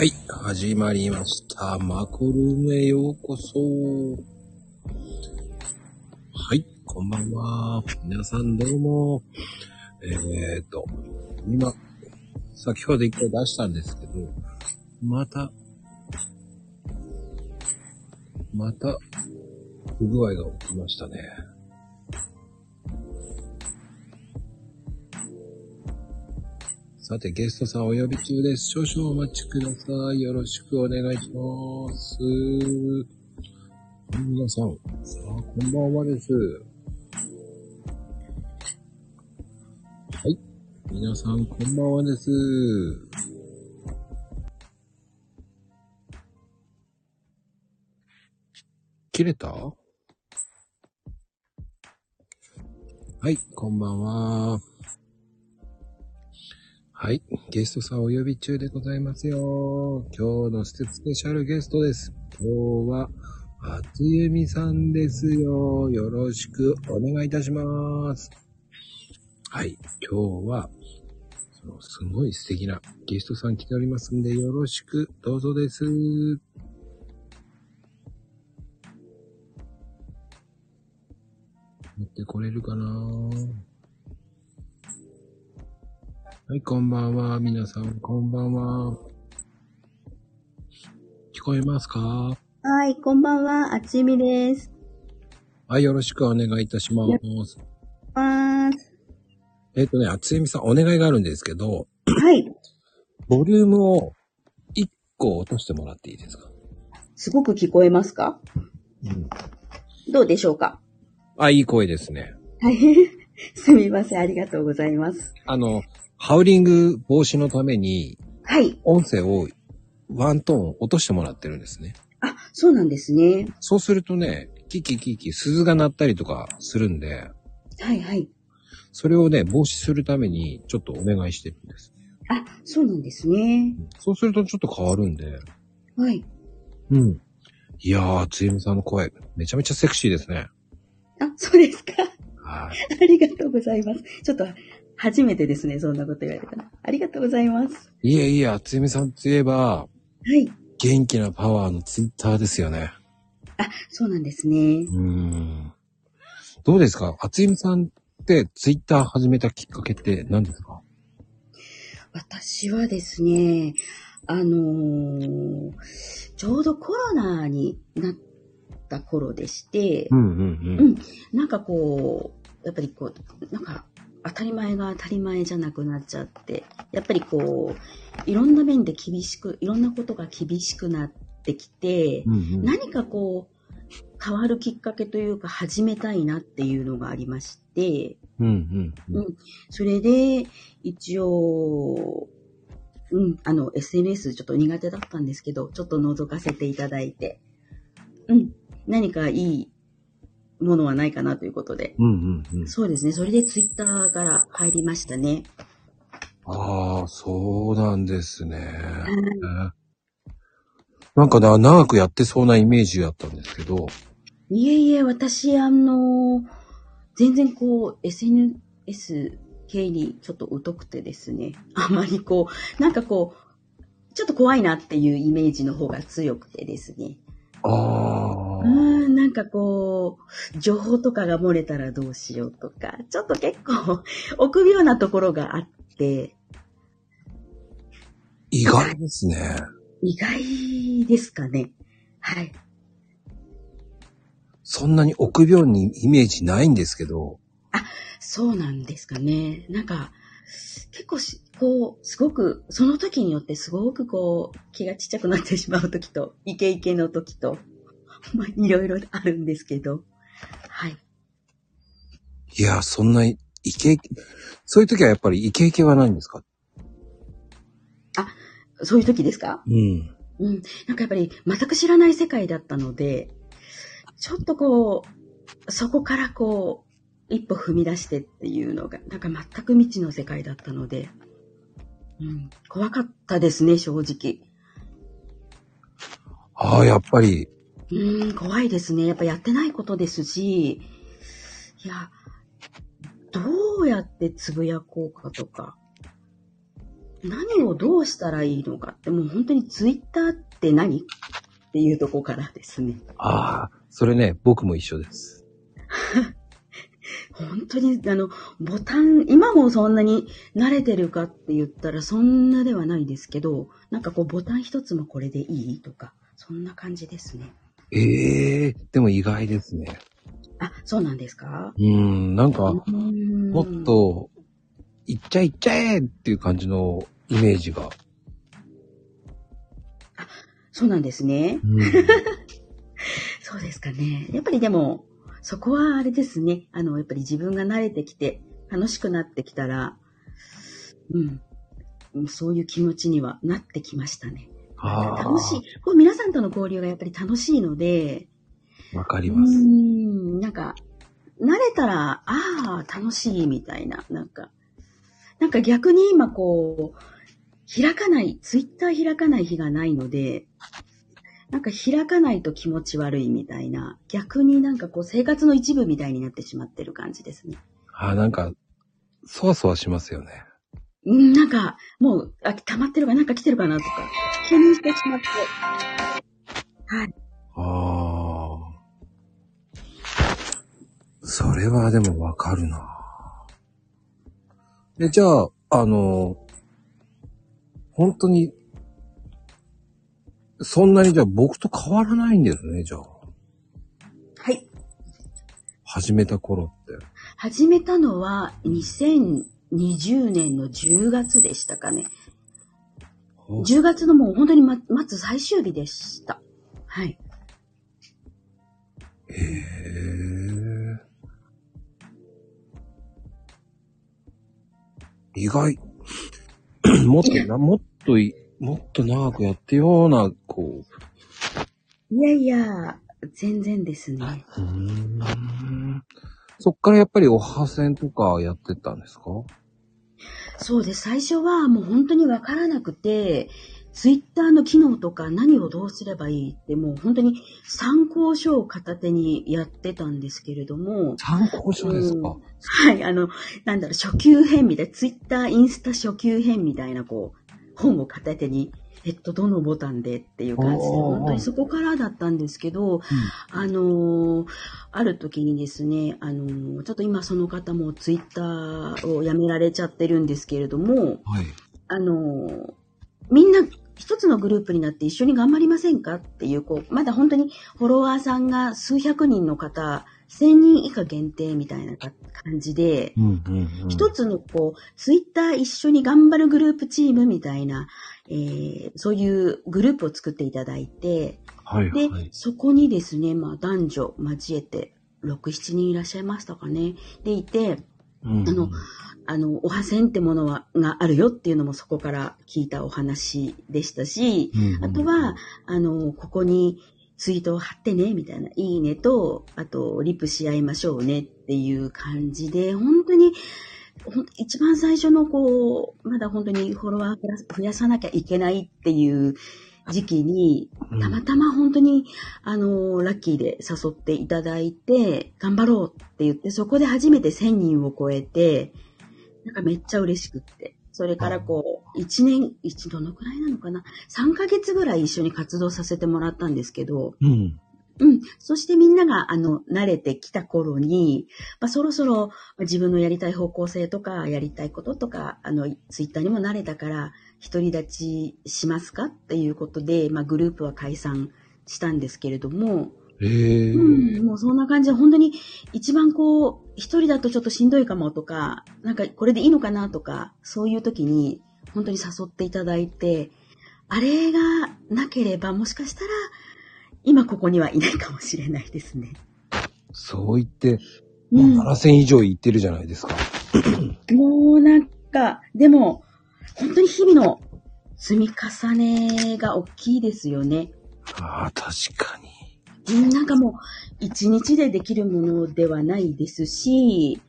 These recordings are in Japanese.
はい、始まりました。マコルームへようこそ。はい、こんばんは。皆さんどうも。えーと、今、先ほど一回出したんですけど、また、また、不具合が起きましたね。さて、ゲストさんお呼び中です。少々お待ちください。よろしくお願いします。皆さん、さあ、こんばんはです。はい。皆さん、こんばんはです。切れた？はい、こんばんは。はい。ゲストさんお呼び中でございますよ。今日のスペシャルゲストです。今日は、あつゆみさんですよ。よろしくお願いいたします。はい。今日は、そのすごい素敵なゲストさん来ておりますんで、よろしくどうぞです。持ってこれるかな？はい、こんばんは。皆さん、こんばんは。聞こえますか？はい、こんばんは、あつゆみです。はい、よろしくお願いいたします。まーす。えっ、とね、あつゆみさん、お願いがあるんですけど、はい。ボリュームを1個落としてもらっていいですか？すごく聞こえますか？うん。どうでしょうか？あ、いい声ですね。はい。すみません、ありがとうございます。あの、ハウリング防止のために、はい。音声をワントーン落としてもらってるんですね。あ、そうなんですね。そうするとね、キキキキ、鈴が鳴ったりとかするんで、はいはい。それをね、防止するために、ちょっとお願いしてるんです。あ、そうなんですね。そうするとちょっと変わるんで。はい。うん。いやー、つゆみさんの声、めちゃめちゃセクシーですね。あ、そうですか。はい。ありがとうございます。ちょっと、初めてですね、そんなこと言われたら。ありがとうございます。いえいえ、つゆみさんといえば、はい。元気なパワーのツイッターですよね。あ、そうなんですね。うーん。どうですか？あつゆみさんってツイッター始めたきっかけって何ですか？私はですね、あのーちょうどコロナになった頃でして、うんうんうん。なんかこう、やっぱりこう、なんか当たり前が当たり前じゃなくなっちゃって、やっぱりこう、いろんな面で厳しく、いろんなことが厳しくなってきて、うんうん、何かこう、変わるきっかけというか始めたいなっていうのがありまして、うんうんうん。それで一応、うん、あの、SNS ちょっと苦手だったんですけど、ちょっと覗かせていただいて、うん、何かいいものはないかなということで、うんうんうん。そうですね。それでツイッターから入りましたね。ああ、そうなんですね。なんかな、長くやってそうなイメージだったんですけど。いえいえ、私、あの、全然こう、SNS 系にちょっと疎くてですね。あまりこう、なんかこう、ちょっと怖いなっていうイメージの方が強くてですね。ああ。うーん、なんかこう、情報とかが漏れたらどうしようとか、ちょっと結構、臆病なところがあって、意外ですね。意外ですかね。はい。そんなに臆病にイメージないんですけど。そうなんですかね。なんか、結構し、こう、すごく、その時によってすごくこう、気がちっちゃくなってしまう時と、イケイケの時と、まあ、いろいろあるんですけど、はい。いや、そんな、イケイケ、そういう時はやっぱりイケイケはないんですか？そういう時ですか？うん。うん。なんかやっぱり全く知らない世界だったので、ちょっとこう、そこからこう、一歩踏み出してっていうのが、なんか全く未知の世界だったので、うん、怖かったですね、正直。ああ、やっぱり、うーん、怖いですね。やっぱやってないことですし、いや、どうやってつぶやこうかとか、何をどうしたらいいのかって、もう本当にツイッターって何っていうとこからですね。ああ、それね、僕も一緒です。本当に、あの、ボタン、今もそんなに慣れてるかって言ったらそんなではないですけど、なんかこうボタン一つもこれでいいとか、そんな感じですね。ええでも意外ですね。あ、そうなんですか？うーん、なんか、もっと、いっちゃいっちゃえっていう感じのイメージが。そうなんですね。うん、そうですかね。やっぱりでも、そこはあれですね。あの、やっぱり自分が慣れてきて、楽しくなってきたら、うん。そういう気持ちにはなってきましたね。楽しい。こう皆さんとの交流がやっぱり楽しいので、わかります。ん、なんか、慣れたら、ああ、楽しいみたいな、なんか、なんか逆に今こう、開かない、ツイッター開かない日がないので、なんか開かないと気持ち悪いみたいな、逆になんかこう生活の一部みたいになってしまってる感じですね。ああ、なんか、そわそわしますよね。うん、なんか、もう、あ、溜まってるかなんか来てるかなとか、気にしてしまって。はい。ああ。それはでもわかるな。え、じゃあ、あの、本当に、そんなにじゃあ僕と変わらないんですね、じゃあ。はい。始めた頃って。始めたのは2020年の10月でしたかね。10月のもう本当にま待つ最終日でした。はい。へえ。意外。もっとな、もっとい、もっと長くやってような、こいやいや、全然ですね。う。ん。そっからやっぱりおはせんとかやってったんですか？そうです。最初はもう本当にわからなくて、ツイッターの機能とか何をどうすればいいってもう本当に参考書を片手にやってたんですけれども、参考書ですか、はい、あの、なんだろう、初級編みたいな、ツイッター、インスタ初級編みたいな、こう、本を片手に、えっと、どのボタンでっていう感じで、本当にそこからだったんですけど、あのーある時にですね、あのーちょっと今その方もツイッターをやめられちゃってるんですけれども、はい。あのーみんな一つのグループになって一緒に頑張りませんか？っていう、こう、まだ本当にフォロワーさんが数百人の方、1000人以下限定みたいなか感じで、うんうんうん。一つのこう、ツイッター一緒に頑張るグループチームみたいな、えーそういうグループを作っていただいて、で、はいはい。そこにですね、まあ男女交えて、6、7人いらっしゃいましたかね。でいて、うんあのあの、おはせんってものは、があるよっていうのもそこから聞いたお話でしたし、うんうんあとは、あの、ここにツイートを貼ってね、みたいな、いいねと、あと、リプし合いましょうねっていう感じで、本当に、ほん一番最初のこう、まだ本当にフォロワー増やさなきゃいけないっていう時期に、うんたまたま本当に、あの、ラッキーで誘っていただいて、頑張ろうって言って、そこで初めて1000人を超えて、なんかめっちゃ嬉しくって。それからこう、1年、一どのくらいなのかな ?3 ヶ月ぐらい一緒に活動させてもらったんですけど、うん。うん。そしてみんなが、あの、慣れてきた頃に、まあ、そろそろまあ自分のやりたい方向性とか、やりたいこととか、あの、ツイッターにも慣れたから、独り立ちしますか？っていうことで、まあ、グループは解散したんですけれども、へえ。うん、もうそんな感じで、本当に一番こう、一人だとちょっとしんどいかもとか、なんかこれでいいのかなとか、そういう時に本当に誘っていただいて、あれがなければもしかしたら、今ここにはいないかもしれないですね。そう言って、うんもう7000以上行ってるじゃないですか。もうなんか、でも、本当に日々の積み重ねが大きいですよね。ああ、確かに。うんなんかもう、一日でできるものではないですし、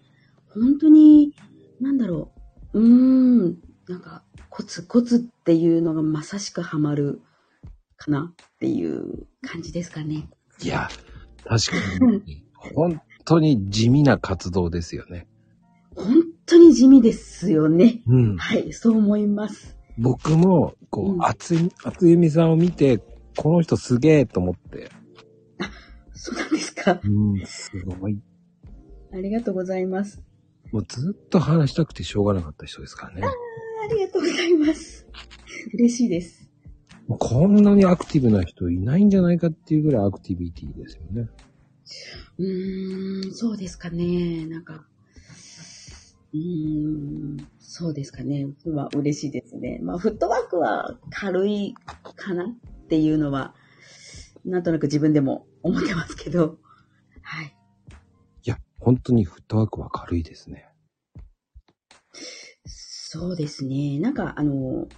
本当に、なんだろう、うーん、なんか、コツコツっていうのがまさしくハマるかなっていう感じですかね。いや、確かに。本当に地味な活動ですよね。本当に地味ですよね。うん。はい、そう思います。僕も、こう、うんあつい、あつゆみさんを見て、この人すげえと思って。か？うん、すごい。ありがとうございます。もうずっと話したくてしょうがなかった人ですからね。ありがとうございます。嬉しいです。こんなにアクティブな人いないんじゃないかっていうぐらいアクティビティですよね。うーん、そうですかね。なんか、うーん、そうですかね。まあ、嬉しいですね。まあ、フットワークは軽いかなっていうのは、なんとなく自分でも思ってますけど、はい。いや、本当にフットワークは軽いですね。そうですね。なんか、あの、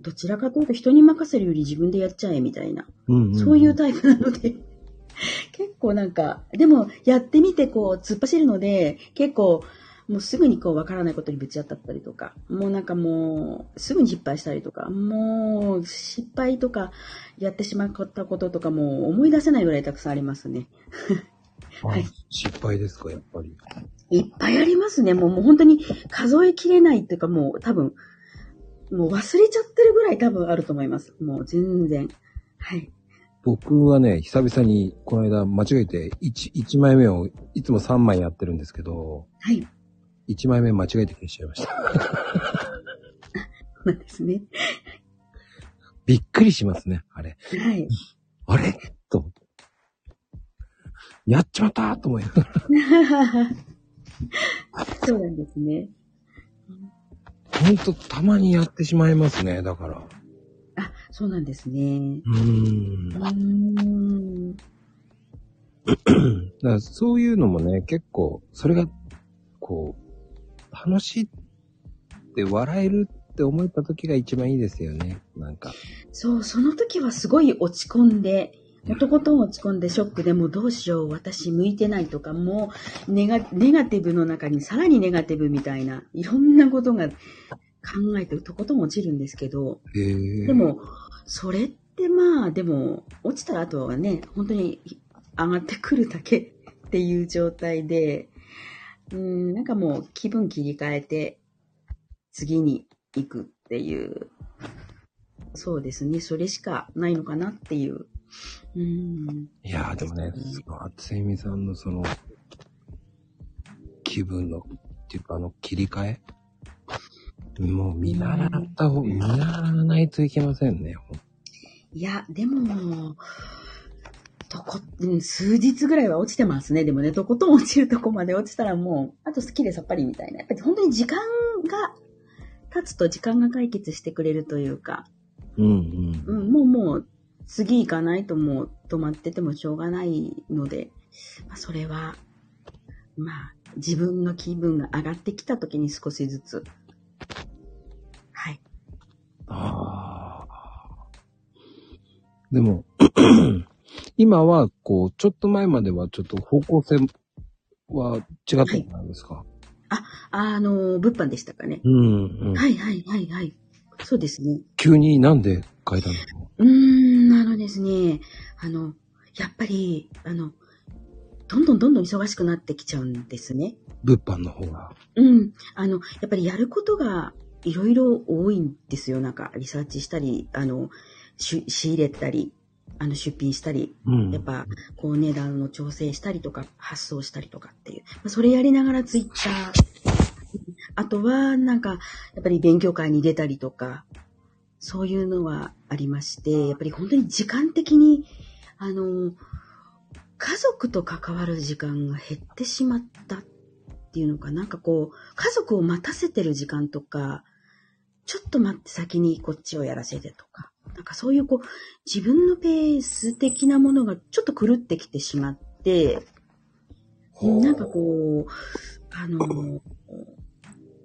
どちらかというと人に任せるより自分でやっちゃえみたいな、うん、ん。そういうタイプなので、結構なんか、でもやってみてこう突っ走るので、結構もうすぐにこうわからないことにぶち当たったりとか、もうなんかもうすぐに失敗したりとか、もう失敗とかやってしまったこととかもう思い出せないぐらいたくさんありますね。あはい失敗ですか、やっぱり。いっぱいありますね。もうもう本当に数えきれないっていうかもう多分、もう忘れちゃってるぐらい多分あると思います。もう全然。はい。僕はね、久々にこの間間違えて 1, 1枚目をいつも3枚やってるんですけど、はい。1枚目間違えて消しちゃいました。なんですね。びっくりしますね、あれ。はい。あれ？と思って。やっちまったと思いながら。そうなんですね。ほんとたまにやってしまいますね、だから。あ、そうなんですね。うーん。ん。だからそういうのもね、結構、それが、こう、楽しいって笑えるって思った時が一番いいですよね。なんか。そう、その時はすごい落ち込んで、とことん落ち込んでショックでもうどうしよう、私向いてないとか、もうネガネガティブの中にさらにネガティブみたいな、いろんなことが考えてとことん落ちるんですけど。で、も、それってまあ、でも、落ちたらあとはね、本当に上がってくるだけっていう状態で、うん、なんかもう気分切り替えて、次に行くっていう、そうですね、それしかないのかなっていう。うん、いやーでもね、その、厚みさんのその、気分の、っていうかあの、切り替え？もう見習った方、見習わないといけませんね。いや、でも、とこ、うん数日ぐらいは落ちてますね。でもね、とことん落ちるとこまで落ちたらもう、あと好きでさっぱりみたいな。やっぱり本当に時間が経つと時間が解決してくれるというか、うんうん。うん、もうもう、次行かないともう止まっててもしょうがないので、まあ、それは、まあ、自分の気分が上がってきた時に少しずつ、はい。ああ。でも、今は、こう、ちょっと前まではちょっと方向性は違ったじゃないですか？あの、物販でしたかね。うんうん。はいはいはいはい。そうですね。急になんで変えたんですか？うーん、あのですね、あの、やっぱり、あの、どんどんどんどん忙しくなってきちゃうんですね。物販の方が。うん。あの、やっぱりやることがいろいろ多いんですよ。なんか、リサーチしたり、あの、し仕入れたり、あの、出品したり、うん。やっぱ、こう、値段の調整したりとか、発送したりとかっていう。まあそれやりながらツイッター、あとは、なんか、やっぱり勉強会に出たりとか、そういうのはありまして、やっぱり本当に時間的に、あの、家族と関わる時間が減ってしまったっていうのか、な。んかこう、家族を待たせてる時間とか、ちょっと待って先にこっちをやらせてとか、なんかそういうこう、自分のペース的なものがちょっと狂ってきてしまって、なんかこう、あの、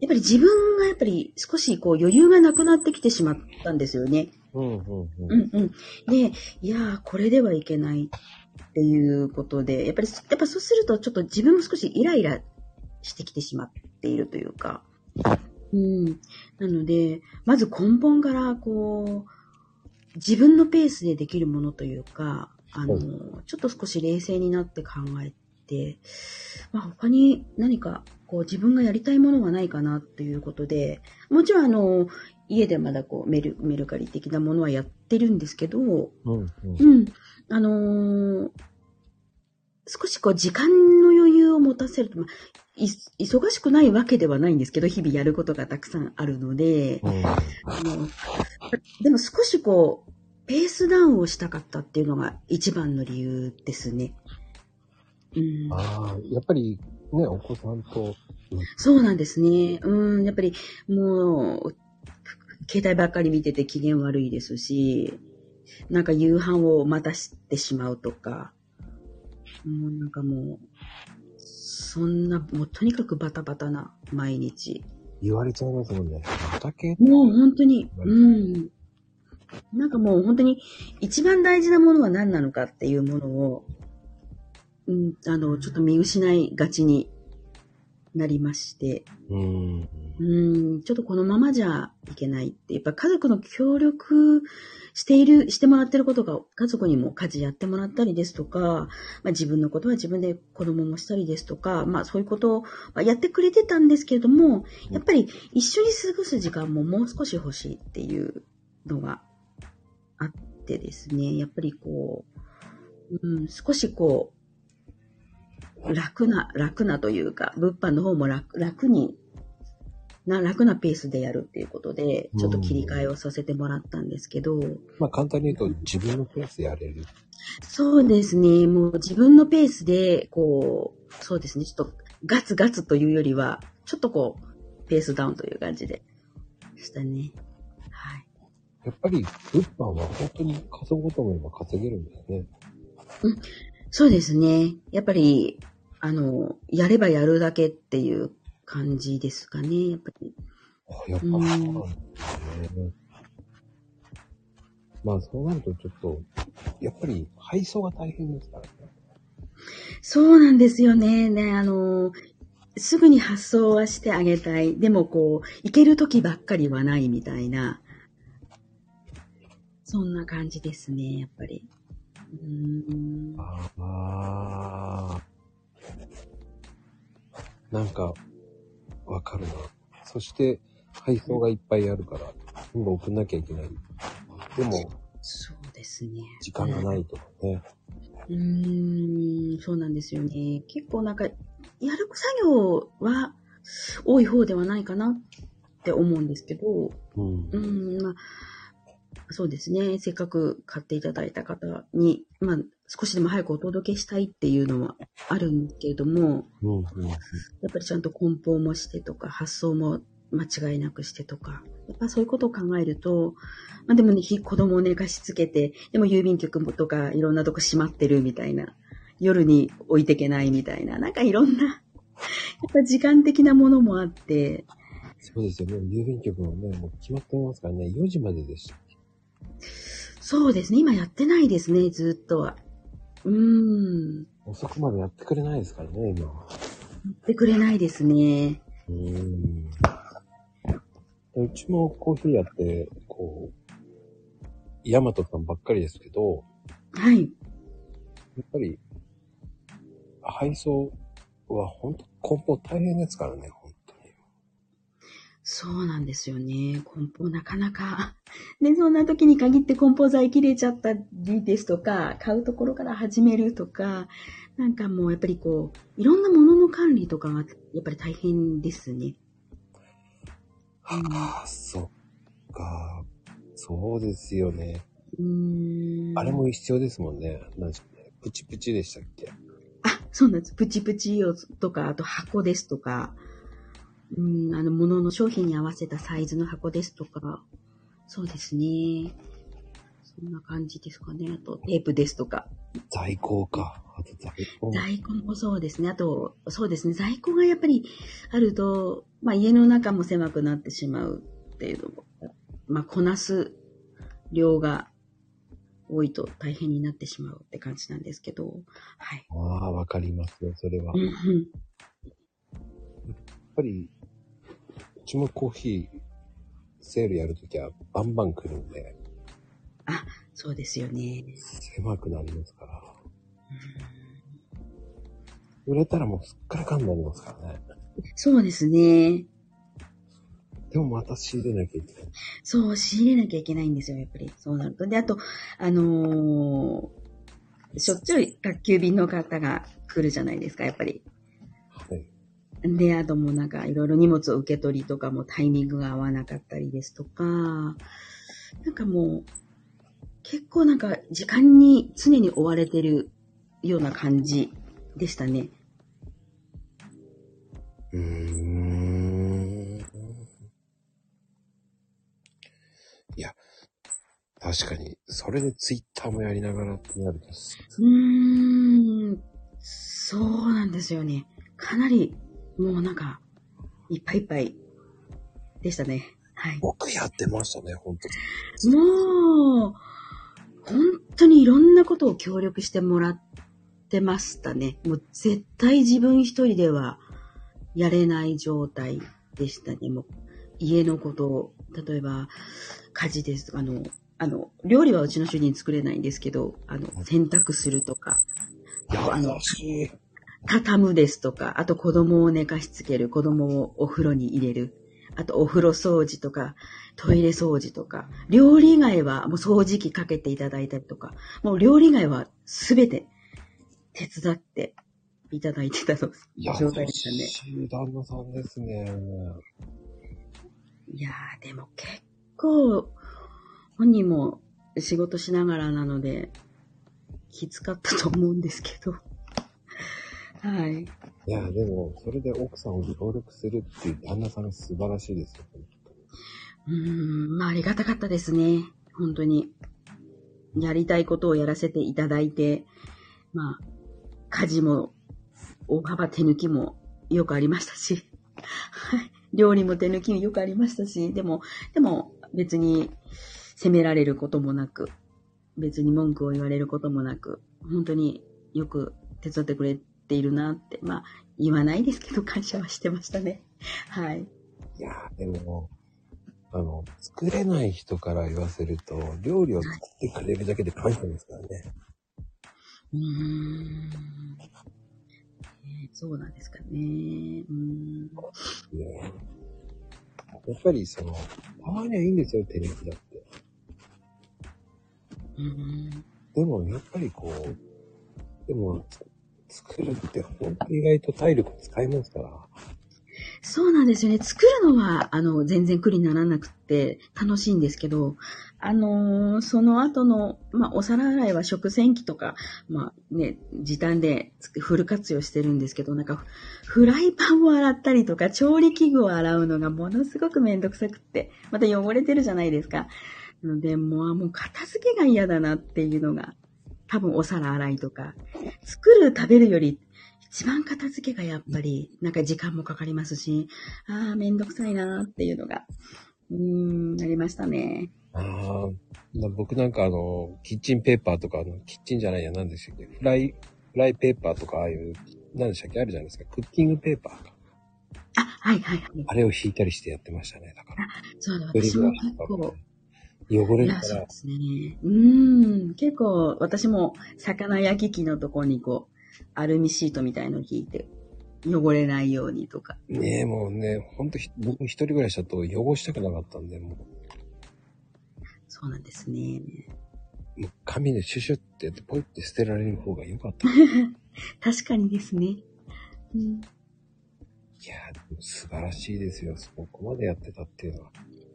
やっぱり自分がやっぱり少しこう余裕がなくなってきてしまったんですよね。うんうんううん。んうん。で、いやー、これではいけないっていうことで、やっぱり、やっぱそうするとちょっと自分も少しイライラしてきてしまっているというか、うん。なので、まず根本からこう、自分のペースでできるものというか、あの、ちょっと少し冷静になって考えて、まあ、他に何かこう自分がやりたいものはないかなということで、もちろんあの、家でまだこうメルメルカリ的なものはやってるんですけど、うん、うん。うん。あのー少しこう時間の余裕を持たせると、まあ、い忙しくないわけではないんですけど、日々やることがたくさんあるので、うん。あの、でも少しこう、ペースダウンをしたかったっていうのが一番の理由ですね。うん、ああ、やっぱりね、お子さんと、そうなんですね。うん、やっぱりもう、携帯ばっかり見てて機嫌悪いですし、なんか夕飯を待たしてしまうとか、もうなんかもう、そんな、もうとにかくバタバタな毎日。言われちゃいますもんね。畑？もう本当に、うん。なんかもう本当に一番大事なものは何なのかっていうものを、うん、あの、ちょっと見失いがちになりまして、うん。うん、ちょっとこのままじゃいけないって、やっぱ家族の協力している、してもらってることが、家族にも家事やってもらったりですとか、まあ、自分のことは自分で子供もしたりですとか、まあそういうことをまあやってくれてたんですけれども、やっぱり一緒に過ごす時間ももう少し欲しいっていうのがあってですね、やっぱりこう、うん、少しこう、楽な、楽なというか、物販の方も楽楽にな、楽なペースでやるっていうことで、ちょっと切り替えをさせてもらったんですけど、まあ簡単に言うと自分のペースでやれる。そうですね、もう自分のペースで、こう、そうですね、ちょっとガツガツというよりは、ちょっとこう、ペースダウンという感じでしたね。はい。やっぱり物販は本当に稼ごうと思えば稼げるんですね。そうですね。やっぱり、あの、やればやるだけっていう感じですかね、やっぱり。あやっぱそうなん。まあそうなるとちょっと、やっぱり配送が大変ですからね。そうなんですよね。ね、あの、すぐに発送はしてあげたい。でもこう、行ける時ばっかりはないみたいな。そんな感じですね、やっぱり。うーんああ。なんか、わかるな。そして、配送がいっぱいあるから、全部送んなきゃいけない。でも、そうですね。時間がないとかね。うーん、そうなんですよね。結構なんか、やる作業は多い方ではないかなって思うんですけど、うん。うん、まあ、そうですね。せっかく買っていただいた方に、まあ、少しでも早くお届けしたいっていうのはあるんですけれども、うん。うん。やっぱりちゃんと梱包もしてとか、発送も間違いなくしてとか、やっぱそういうことを考えると、まあでもね、ひ子供を寝かしつけて、でも郵便局もとかいろんなとこ閉まってるみたいな、夜に置いてけないみたいな、なんかいろんな、やっぱ時間的なものもあって、そうですよね。郵便局もね、もう決まってますからね、4時まででした。そうですね、今やってないですね、ずっとは。うーん、遅くまでやってくれないですからね、今は。やってくれないですね。うーん。うちもコーヒーやって、こう、ヤマトさんばっかりですけど、はい。やっぱり、配送は本当梱包大変ですからね。そうなんですよね。梱包なかなか。で、そんな時に限って梱包材切れちゃったりですとか、買うところから始めるとか、なんかもうやっぱりこう、いろんなものの管理とかがやっぱり大変ですね。はあ、そっか。そうですよね。うーん。あれも必要ですもんね。プチプチでしたっけ？あ、そうなんです。プチプチ用とか、あと箱ですとか、うん、あの、物の商品に合わせたサイズの箱ですとか、そうですね。そんな感じですかね。あと、テープですとか。在庫か。あと在庫。在庫もそうですね。あと、そうですね。在庫がやっぱりあると、まあ家の中も狭くなってしまうっていうのも、まあこなす量が多いと大変になってしまうって感じなんですけど、はい。ああ、わかりますよ、それは。やっうんうんぱり、うちもコーヒー、セールやるときはバンバン来るんで、そうですよね。狭くなりますから。売れたらもうすっからかんになりますからね。そうですね。でもまた仕入れなきゃいけない。そう、仕入れなきゃいけないんですよ、やっぱり。そうなると。で、あと、あのーしょっちゅう宅急便の方が来るじゃないですか、やっぱり。はい。で、あともうなんかいろいろ荷物を受け取りとかもタイミングが合わなかったりですとか、なんかもう、結構なんか時間に常に追われてるような感じでしたね。うーん。いや、確かに、それでツイッターもやりながらってなると、うーん、そうなんですよね。かなり、もうなんか、いっぱいいっぱいでしたね。はい。僕やってましたね、本当に。もう、本当にいろんなことを協力してもらってましたね。もう絶対自分一人ではやれない状態でしたね。もう家のことを、例えば家事ですとか、あの、あの、料理はうちの主人作れないんですけど、あの、洗濯するとか、あの。畳むですとか、あと子供を寝かしつける、子供をお風呂に入れる、あとお風呂掃除とか、トイレ掃除とか、料理以外はもう掃除機かけていただいたりとか、もう料理以外はすべて手伝っていただいてたの状態優でしたね。しい旦那さんですね。いやー、でも結構、本人も仕事しながらなので、きつかったと思うんですけど。はい。いや、でも、それで奥さんを協力するっていう旦那さんが素晴らしいですよ。うーん、まあありがたかったですね。本当に。やりたいことをやらせていただいて、まあ、家事も、大幅手抜きもよくありましたし、はい。料理も手抜きもよくありましたし、でも、でも別に責められることもなく、別に文句を言われることもなく、本当によく手伝ってくれているなって、まあ、言わないですけど感謝はしてましたね。はい。いやー、でも、あの、作れない人から言わせると、料理を作ってくれるだけで感謝ですからね。うーん。えーそうなんですかね。うーん。ねやっぱりその、たまにはいいんですよ、手抜きだって。うーんでも、やっぱりこう、でも、つ作るって本当意外と体力使いますから。そうなんですよね。作るのは、あの、全然苦にならなくて楽しいんですけど、あのーその後の、まあ、お皿洗いは食洗機とか、まあね、時短でフル活用してるんですけど、なんか、フライパンを洗ったりとか、調理器具を洗うのがものすごくめんどくさくって、また汚れてるじゃないですか。ので、もう、もう片付けが嫌だなっていうのが、多分お皿洗いとか、作る食べるより一番片付けがやっぱり、なんか時間もかかりますし、ああ、めんどくさいなーっていうのが、うーん、なりましたね。ああ、な僕なんかあの、キッチンペーパーとか、あの、キッチンじゃないや、何でしたっけ？フライ、フライペーパーとか、ああいう、何でしたっけ？あるじゃないですか。クッキングペーパーか。あ、はいはいはい。あれを引いたりしてやってましたね。だから。そうだ、私も結構汚れいや、るからそうで、すね。うーん、結構私も魚焼き器のとこにこう、アルミシートみたいの引いて、汚れないようにとか。ねえ、もうね、ほんとひ、僕一人暮らしだと汚したくなかったんで、もそうなんですね。う、もう紙でシュシュってやって、ポイって捨てられる方が良かった。い 確かにですね。うん、やー、でも素晴らしいですよ。そこまでやってたっていうのは。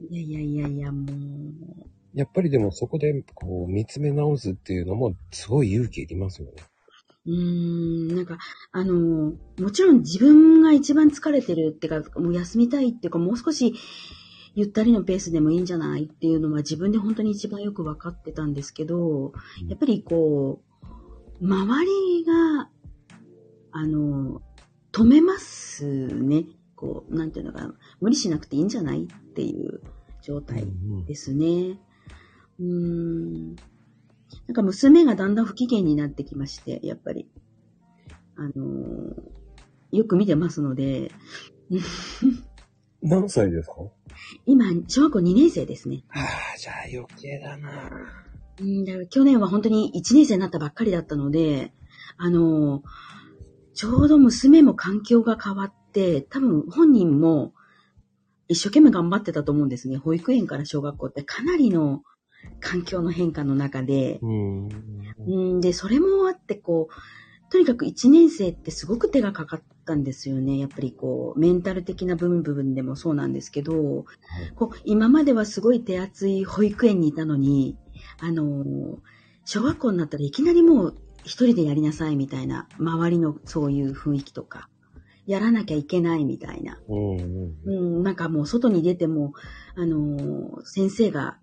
いやいやいやいや、もう、やっぱりでもそこで、こう、見つめ直すっていうのも、すごい勇気いりますよね。うーん、なんか、あの、もちろん自分が一番疲れてるっていうか、もう休みたいっていうか、もう少しゆったりのペースでもいいんじゃないっていうのは自分で本当に一番よく分かってたんですけど、やっぱりこう、周りが、あの、止めますね。こう、なんていうのかな、無理しなくていいんじゃないっていう状態うんですね。うーん。なんか娘がだんだん不機嫌になってきまして、やっぱり。あのーよく見てますので、何歳ですか？今、小学校2年生ですね。ああ、じゃあ余計だなうん、だから去年は本当に1年生になったばっかりだったので、あのーちょうど娘も環境が変わって、多分本人も一生懸命頑張ってたと思うんですね。保育園から小学校ってかなりの環境の変化の中で、うん。うん、で、それもあって、こう、とにかく1年生ってすごく手がかかったんですよね。やっぱりこう、メンタル的な部分部分でもそうなんですけど、こう、今まではすごい手厚い保育園にいたのに、あのー、小学校になったらいきなりもう一人でやりなさいみたいな、周りのそういう雰囲気とか、やらなきゃいけないみたいな。うんうん。うん、なんかもう外に出ても、あのー先生が、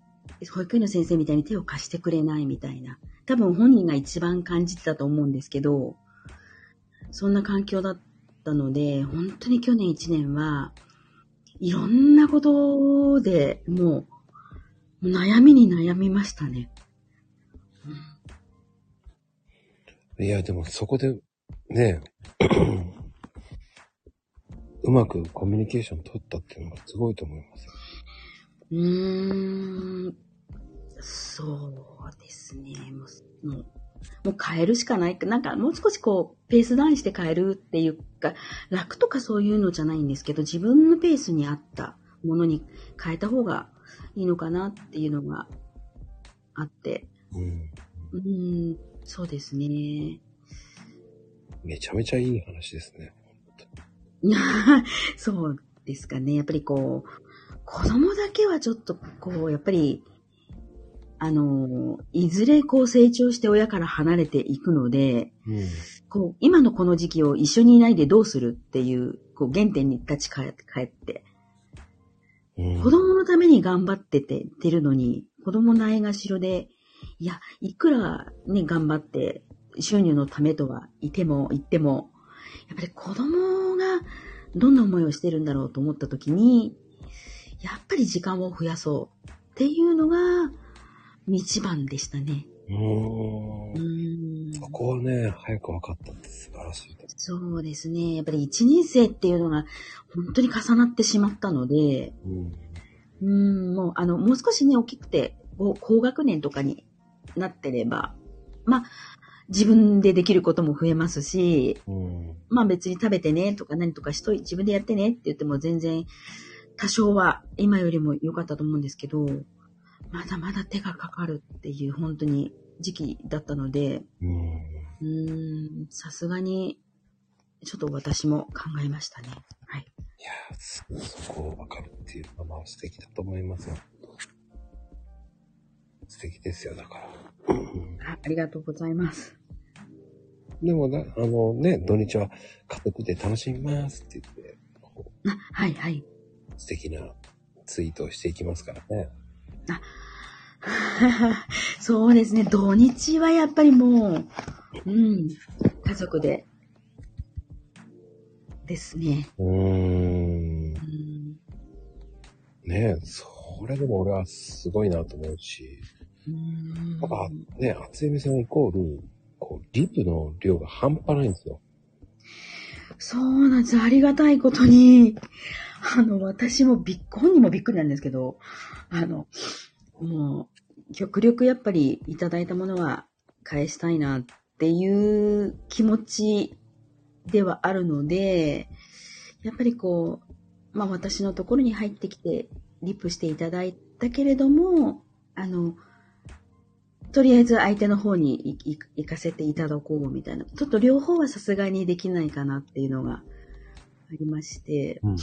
保育園の先生みたいに手を貸してくれないみたいな。多分本人が一番感じてたと思うんですけど、そんな環境だったので、本当に去年1年は、いろんなことでもう、悩みに悩みましたね。いや、でもそこで、ね、うまくコミュニケーション取ったっていうのがすごいと思いますよ。うーん、そうですね。もう、もう変えるしかない。なんかもう少しこう、ペースダウンして変えるっていうか、楽とかそういうのじゃないんですけど、自分のペースに合ったものに変えた方がいいのかなっていうのがあって。うん。うーん、そうですね。めちゃめちゃいい話ですね。そうですかね。やっぱりこう、子供だけはちょっとこう、やっぱり、あの、いずれこう成長して親から離れていくので、うん。こう、今のこの時期を一緒にいないでどうするっていう、こう、原点に立ち返帰って、うん、子供のために頑張ってて、てるのに、子供ないがしろで、いや、いくらね、頑張って、収入のためとは言っても、言っても、やっぱり子供がどんな思いをしてるんだろうと思った時に、やっぱり時間を増やそうっていうのが一番でしたね。うーんこはね、早く分かったって素晴らしいです。そうですね。やっぱり一年生っていうのが本当に重なってしまったので、うん。うーん、もう、あの、もう少しね、大きくて、高学年とかになってれば、まあ、自分でできることも増えますし、うん。まあ別に食べてねとか何とかしとい、自分でやってねって言っても全然、多少は今よりも良かったと思うんですけど、まだまだ手がかかるっていう本当に時期だったので、うん。さすがに、ちょっと私も考えましたね。はい。いやーすそこを分かるっていうのはまあ素敵だと思いますよ。素敵ですよ、だから。ありがとうございます。でもな、あのね、土日は家族で楽しみますって言って、こうあ、はいはい。素敵なツイートをしていきますからね。そうですね。土日はやっぱりもう、うん、家族で、ですね。うーん。うん、ねそれでも俺はすごいなと思うし、うんやっぱね、厚江美さんイコール、こう、リプの量が半端ないんですよ。そうなんです。ありがたいことに、あの、私もびっ本人もびっくりなんですけど、あの、もう、極力やっぱりいただいたものは返したいなっていう気持ちではあるので、やっぱりこう、まあ私のところに入ってきてリップしていただいたけれども、あの、とりあえず相手の方に行かせていただこうみたいな。ちょっと両方はさすがにできないかなっていうのがありまして、うん、う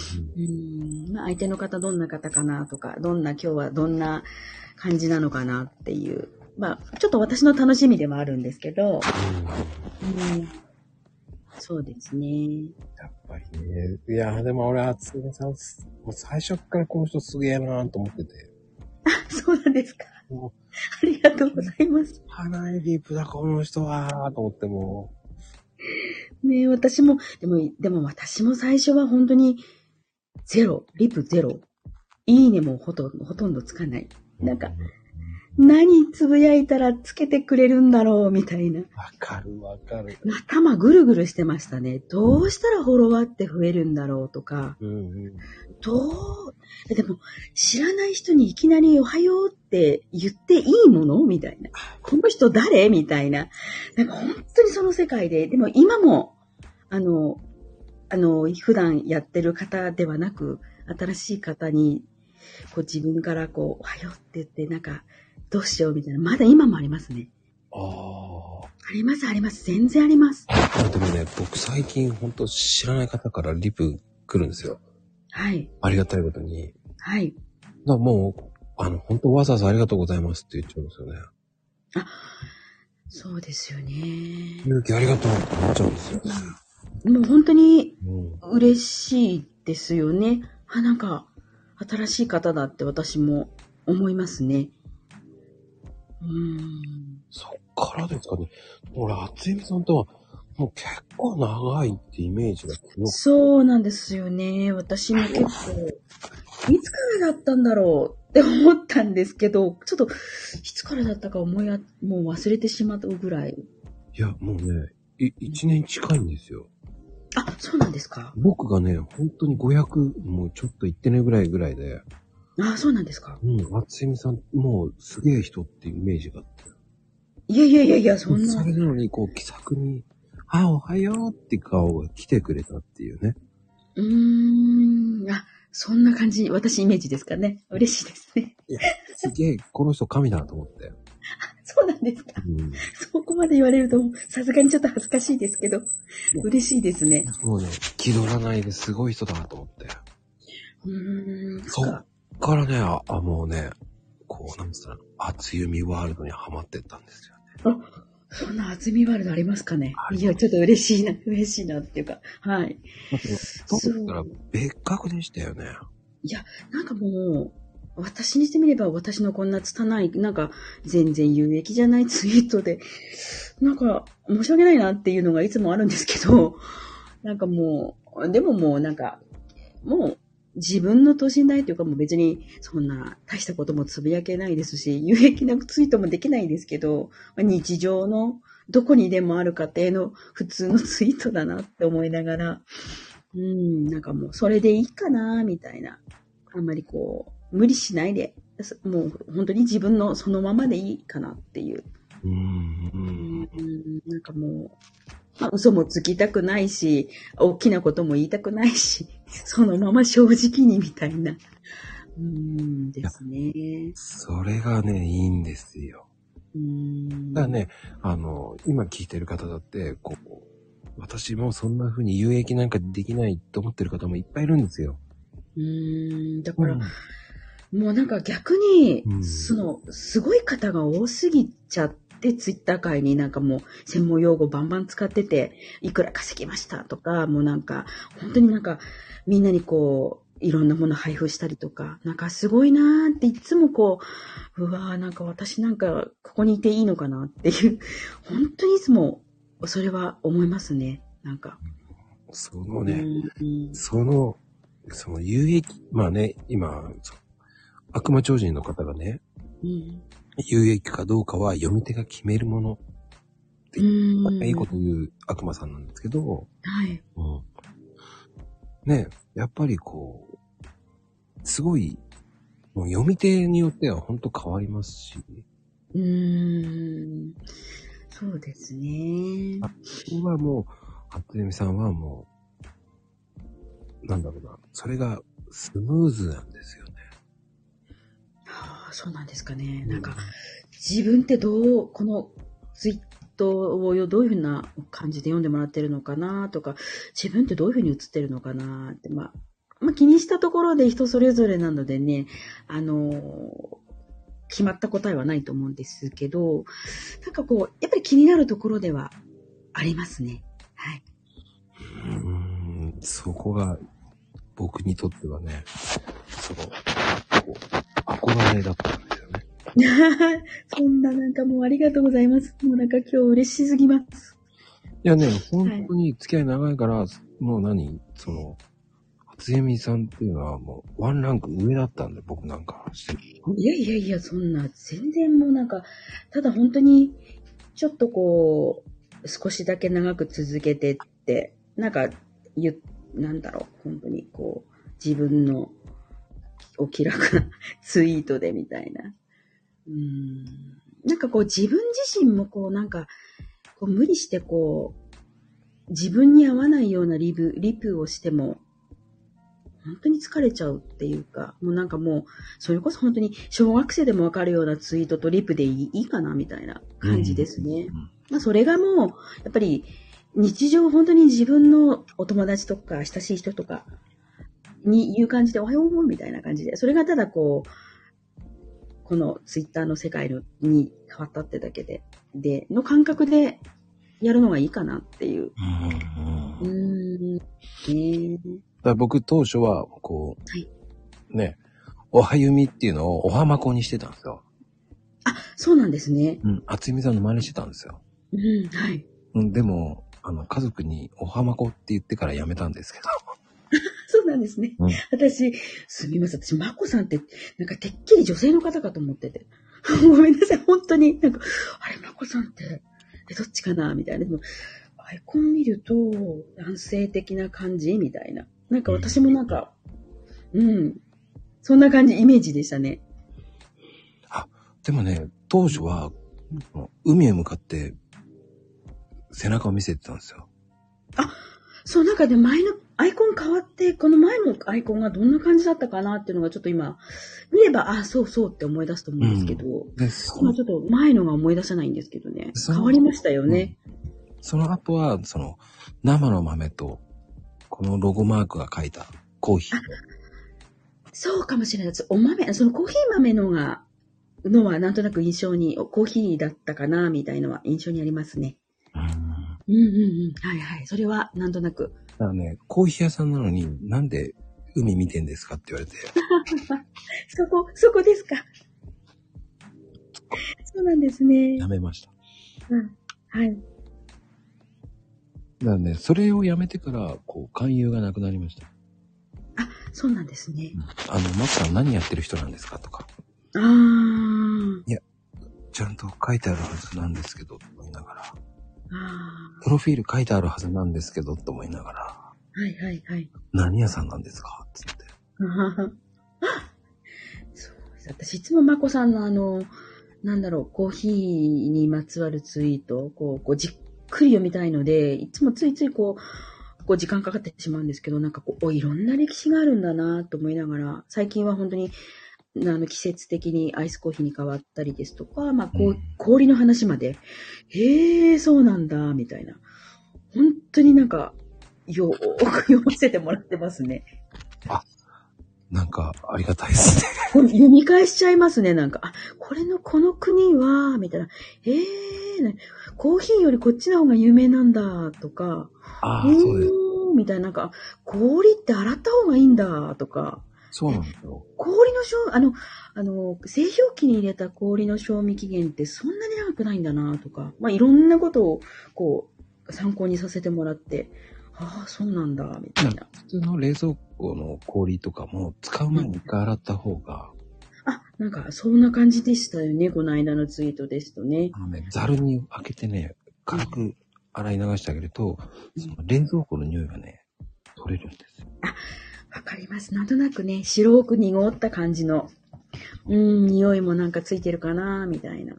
ん、まあ相手の方どんな方かなとか、どんな今日はどんな感じなのかなっていう。まあ、ちょっと私の楽しみではあるんですけど、うん、そうですね。やっぱりね。いや、でも俺は厚江美さん、もう最初からこの人すげえなと思ってて。そうなんですか。もう、ありがとうございます。花いリープだ、この人は、と思ってもねえ私も、でも、でも私も最初は本当にゼロ、リプゼロ、いいねもほとほとんどつかない。う。なんか、何つぶやいたらつけてくれるんだろうみたいな。わかるわかる。頭ぐるぐるしてましたね。どうしたらフォロワーって増えるんだろうとか、うんうん。どう、でも知らない人にいきなりおはようって言っていいものみたいな。この人誰みたいな。なんか本当にその世界で、でも今もあの、あの、普段やってる方ではなく、新しい方に、こう自分からこう、おはようって言って、なんか、どうしようみたいな、まだ今もありますね。ああ。あります、あります。全然あります。でもね、僕最近本当知らない方からリプ来るんですよ。はい。ありがたいことに。はい。だもう、あの、本当わざわざありがとうございますって言っちゃうんですよね。あ、そうですよね。勇気ありがとうって思っちゃうんですよね。もう本当に嬉しいですよね。あ、なんか、新しい方だって私も思いますね。うん。そっからですかね。俺、厚みさんとは、もう結構長いってイメージがそうなんですよね。私も結構、いつからだったんだろうって思ったんですけど、ちょっと、いつからだったか思いあ、もう忘れてしまったぐらい。いや、もうね、い、1年近いんですよ。あ、そうなんですか僕がね、本当に500、もうちょっと行ってないぐらいぐらいで。あ、そうなんですかうん、厚みさん、もうすげえ人っていうイメージがあって。いやいやいやいや、そんな。それなのに、こう、気さくに、あ、おはようって顔が来てくれたっていうね。うーん、あ、そんな感じ、私イメージですかね。嬉しいですね。いや、すげえ、この人神だなと思って。そうなんですか。うん、そこまで言われると、さすがにちょっと恥ずかしいですけど、嬉しいですね。もうね、気取らないですごい人だなと思って。うーん。そっからね、あ、もうね、こう、なんつったら、厚みワールドにはまってったんですよね。あ、そんな厚みワールドありますかね？いや、ちょっと嬉しいな、嬉しいなっていうか、はい。そう。だから別格でしたよね。いや、なんかもう、私にしてみれば私のこんな拙い、なんか全然有益じゃないツイートで、なんか申し訳ないなっていうのがいつもあるんですけど、なんかもう、でももうなんか、もう自分の等身大というかもう別にそんな大したこともつぶやけないですし、有益なツイートもできないですけど、日常のどこにでもある家庭の普通のツイートだなって思いながら、うん、なんかもうそれでいいかな、みたいな。あんまりこう、無理しないで、もう本当に自分のそのままでいいかなっていう。うん、なんかもう、まあ、嘘もつきたくないし、大きなことも言いたくないし、そのまま正直にみたいな。うんですね。それがね、いいんですよ。うんだからね、あの、今聞いてる方だって、こう、私もそんな風に有益なんかできないと思ってる方もいっぱいいるんですよ。うん、だから、うん、もうなんか逆に、うん、その、すごい方が多すぎちゃって、ツイッター界になんかもう専門用語バンバン使ってて、いくら稼ぎましたとか、もうなんか、本当になんか、みんなにこう、いろんなもの配布したりとか、なんかすごいなーっていつもこう、うわーなんか私なんかここにいていいのかなっていう、本当にいつもそれは思いますね、なんか。そのね、うん、その、その有益、まあね、今、悪魔超人の方がね、うん、有益かどうかは読み手が決めるものって、まあ、いいこと言う悪魔さんなんですけど、はい。うん、ね、やっぱりこう、すごい、もう読み手によっては本当変わりますし。うーん。そうですね。あ、これはもう、あっとゆみさんはもう、なんだろうな、それがスムーズなんですよそうなんですかね。なんか、自分ってどう、このツイットをどういうふうな感じで読んでもらってるのかなとか、自分ってどういうふうに映ってるのかなって、まあ、まあ、気にしたところで人それぞれなのでね、あの決まった答えはないと思うんですけど、なんかこう、やっぱり気になるところではありますね。はい。うん、そこが僕にとってはね、その、憧れだったんですよね。そんななんかもうありがとうございます。もうなんか今日嬉しすぎます。いやね、本当に付き合い長いから、はい、もう何？その、初由美さんっていうのはもうワンランク上だったんで、僕なんか。いやいやいや、そんな、全然もうなんか、ただ本当に、ちょっとこう、少しだけ長く続けてって、なんか、言なんだろう、本当にこう、自分のお気楽なツイートでみたいな。うん。なんかこう自分自身もこうなんか、こう無理してこ自分に合わないようなリプ、リプをしても、本当に疲れちゃうっていうか、もうなんかもう、それこそ本当に小学生でもわかるようなツイートとリプでいいいいかなみたいな感じですね。うんまあそれがもう、やっぱり日常本当に自分のお友達とか親しい人とかに言う感じでおはようみたいな感じで、それがただこう、このツイッターの世界のに変わったってだけで、で、の感覚でやるのがいいかなっていう。うんうんうーだ僕当初は、こう、はいね、おはゆみっていうのをおはまこにしてたんですよ。あ、そうなんですね。うん。あつゆみさんの真似してたんですよ。うん、はい。うん、でも、あの、家族におはまこって言ってからやめたんですけど。そうなんですね。うん私、すみません。私、まこさんって、なんかてっきり女性の方かと思ってて。ごめんなさい。本当に。なんか、あれ、まこさんって、え、どっちかな？みたいな。でも、アイコン見ると、男性的な感じ？みたいな。なんか私もなんか、うん。そんな感じ、イメージでしたね。でもね、当初は、海へ向かって、背中を見せてたんですよ。そう、なんかで前のアイコン変わって、この前のアイコンがどんな感じだったかなっていうのがちょっと今、見れば、あそうそうって思い出すと思うんですけど、で、そ今ちょっと前のが思い出せないんですけどね。変わりましたよね。その後は、その、生の豆と、このロゴマークが書いたコーヒー。そうかもしれないです。お豆、そのコーヒー豆のが、のはなんとなく印象に、コーヒーだったかな、みたいのは印象にありますね。うん。うんうんうん。はいはい。それはなんとなく。だからね、コーヒー屋さんなのになんで海見てんですかって言われて、そこ、そこですか？そうなんですねや。めました。うん。はい。だからね、それをやめてから、こう、勧誘がなくなりました。あ、そうなんですね。あの、マクさん何やってる人なんですかとか、あー。ちゃんと書いてあるはずなんですけど、と思いながら、あプロフィール書いてあるはずなんですけど、と思いながら、ー。はいはいはい。何屋さんなんですか？つって。そうです。私いつもまこさんのあの、なんだろう、コーヒーにまつわるツイートをこう、こうじっくり読みたいので、いつもついついこう、こう時間かかってしまうんですけど、なんかこう、おいろんな歴史があるんだなと思いながら、最近は本当に、あの、季節的にアイスコーヒーに変わったりですとか、まあ、こううん氷の話まで、へえ、そうなんだ、みたいな。本当になんか、よーく読ませてもらってますね。なんか、ありがたいですね。読み返しちゃいますね、なんか。あ、これのこの国は、みたいな。えー、ねコーヒーよりこっちの方が有名なんだ、とか。ああ、そうです。みたいな、なんか、氷って洗った方がいいんだ、とか。そうなんですよ。氷の賞、あの、あの、製氷機に入れた氷の賞味期限ってそんなに長くないんだな、とか。まあ、いろんなことを、こう、参考にさせてもらって、ああ、そうなんだ、みたいな。普通の冷蔵庫の氷とかも使う前に一回洗った方が、あ、なんか、そんな感じでしたよね、この間のツイートですとね。あのね、ザルに開けてね、軽く洗い流してあげると、その冷蔵庫の匂いがね、取れるんですよ。わかります。なんとなくね、白く濁った感じの、うーん、匂いもなんかついてるかな、みたいな。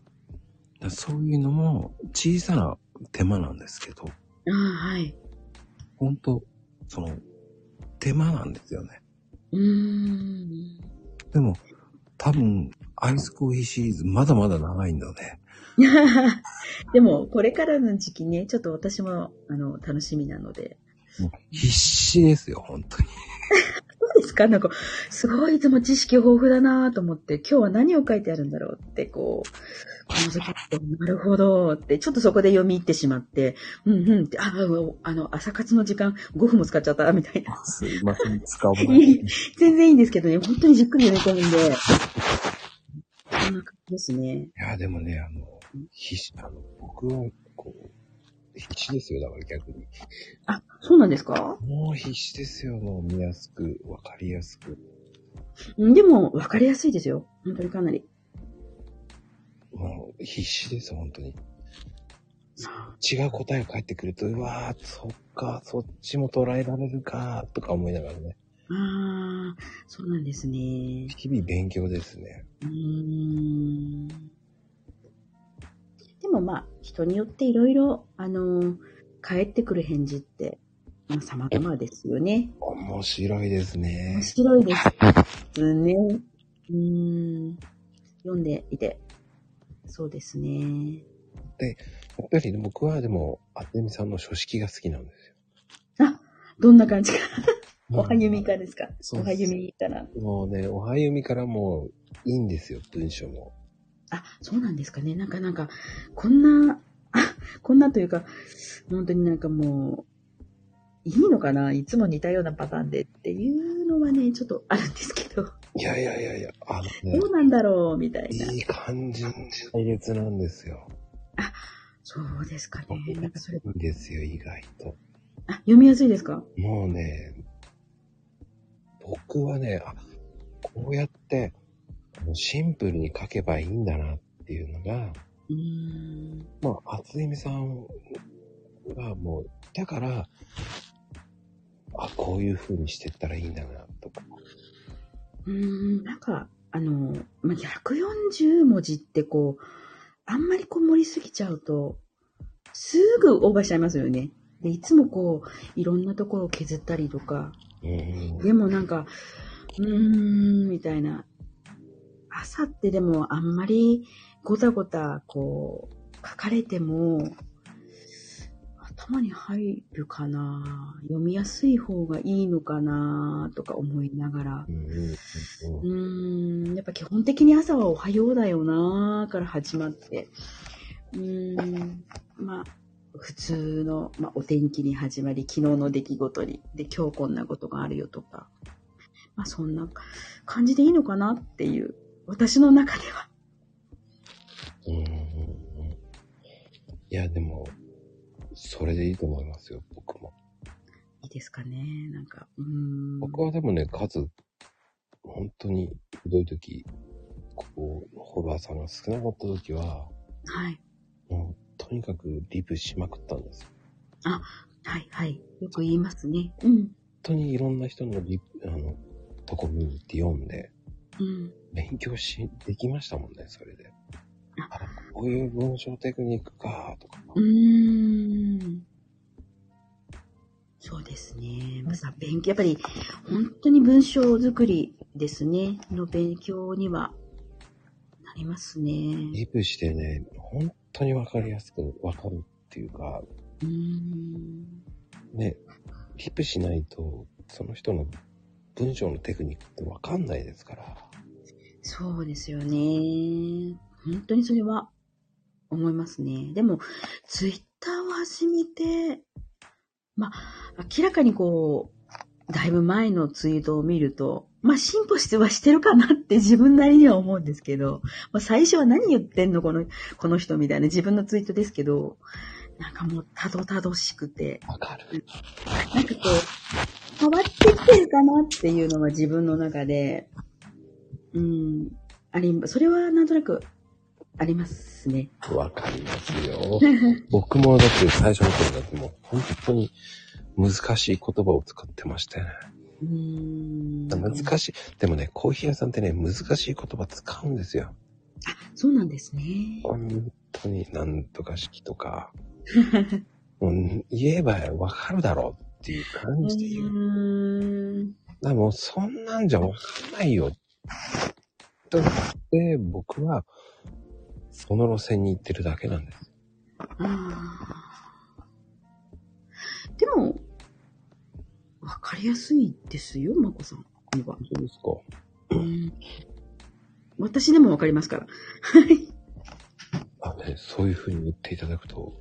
そういうのも小さな手間なんですけど、ああ、はい。ほんと、その、手間なんですよね。うーん。でも、多分、アイスコーヒーシリーズまだまだ長いんだね。でも、これからの時期ね、ちょっと私も、あの、楽しみなので。必死ですよ、本当に。どうですか？なんか、すごいいつも知識豊富だなと思って、今日は何を書いてあるんだろうって、こう、この時って、なるほどって、ちょっとそこで読み入ってしまって、うんうんって、あ、あの、朝活の時間5分も使っちゃった、みたいな。すいません、使わないい。全然いいんですけどね、本当にじっくり読み込んで、そんな感じですね。いや、でもね、あの、必死、あの、僕は、こう、必死ですよ、だから逆に。あ、そうなんですか？もう必死ですよ、もう見やすく、わかりやすく。うんでも、わかりやすいですよ。本当にかなり。もう必死です、本当に。違う答えが返ってくると、うわー、そっか、そっちも捉えられるか、とか思いながらね。ああ、そうなんですね。日々勉強ですね。うーん。でもまあ、人によっていろいろ、あの、返ってくる返事って、まあ、様々ですよね。面白いですね面。白いですね。うーん。読んでいて。そうですね。やっぱり僕はでも、あつみさんの書式が好きなんですよ。どんな感じか。おはゆみかですか？おはゆみから。もうね、おはゆみからもういいんですよ、文章も。あ、そうなんですかね。なんかなんか、こんな、あ、こんなというか、本当になんかもう、いいのかな？いつも似たようなパターンでっていうのはね、ちょっとあるんですけど、いやいやいやいや、あのねど、うなんだろうみたいな。いい感じの配列なんですよ。そうですかね。なんかそれ、いいんですよ、意外と。あ、読みやすいですか？もうね、僕はね、あ、こうやって、シンプルに書けばいいんだなっていうのが、うーん。まあ、厚みさんがもう、だから、あ、こういう風にしてったらいいんだな、とか。うーん、なんか、あの、まあ、140文字ってこう、あんまりこう盛りすぎちゃうと、すぐオーバーしちゃいますよね。で、いつもこう、いろんなところを削ったりとか、うん。でもなんか、うーん、みたいな。朝ってでもあんまりごたごたこう、書かれても、頭に入るかな読みやすい方がいいのかなとか思いながら。う。んやっぱ基本的に朝はおはようだよなーから始まって、うーん、まあ、普通の、まあ、お天気に始まり、昨日の出来事に、で、今日こんなことがあるよとか、まあ、そんな感じでいいのかなっていう、私の中では。うんうんうんいや、でも、それでいいと思いますよ、僕も。いいですかねなんか、うーん。僕はでもね、数、本当にひどい時、こう、フォロワーさんが少なかった時は、はい。もう、とにかくリプしまくったんですよ。はい、はい。よく言いますね。うん。本当にいろんな人のリプ、あの、とこ見に行って読んで、うん。勉強し、できましたもんね、それで。ああ、こういう文章テクニックか、とか。うーん。そうですね。まずは勉強、やっぱり本当に文章作りですね。の勉強にはなりますね。リプしてね、本当にわかりやすくわかるっていうか、うーん。ね、リプしないと、その人の文章のテクニックってわかんないですから。そうですよね。本当にそれは思いますね。でも、ツイッターを始めて、まあ、明らかにこう、だいぶ前のツイートを見ると、まあ、進歩してはしてるかなって自分なりには思うんですけど、まあ、最初は何言ってんのこの、この人みたいな自分のツイートですけど、なんかもうたどたどしくて、わかる。なんかこう、変わってきてるかなっていうのが自分の中で、うん、あり、それはなんとなくありますね。わかりますよ。僕もだって最初の頃だってもう本当に難しい言葉を使ってましたよね。うーん。難しい。でもね、コーヒー屋さんってね、難しい言葉使うんですよ。そうなんですね。本当になんとか式とか、もう言えばわかるだろうっていうう感じで言う。だからもうそんなんじゃわかんないよ。と思って、僕は、その路線に行ってるだけなんです。あーでも、わかりやすいですよ、まこさんには。そうですか。うん私でもわかりますから。はい。あ、ね、そういう風に言っていただくと、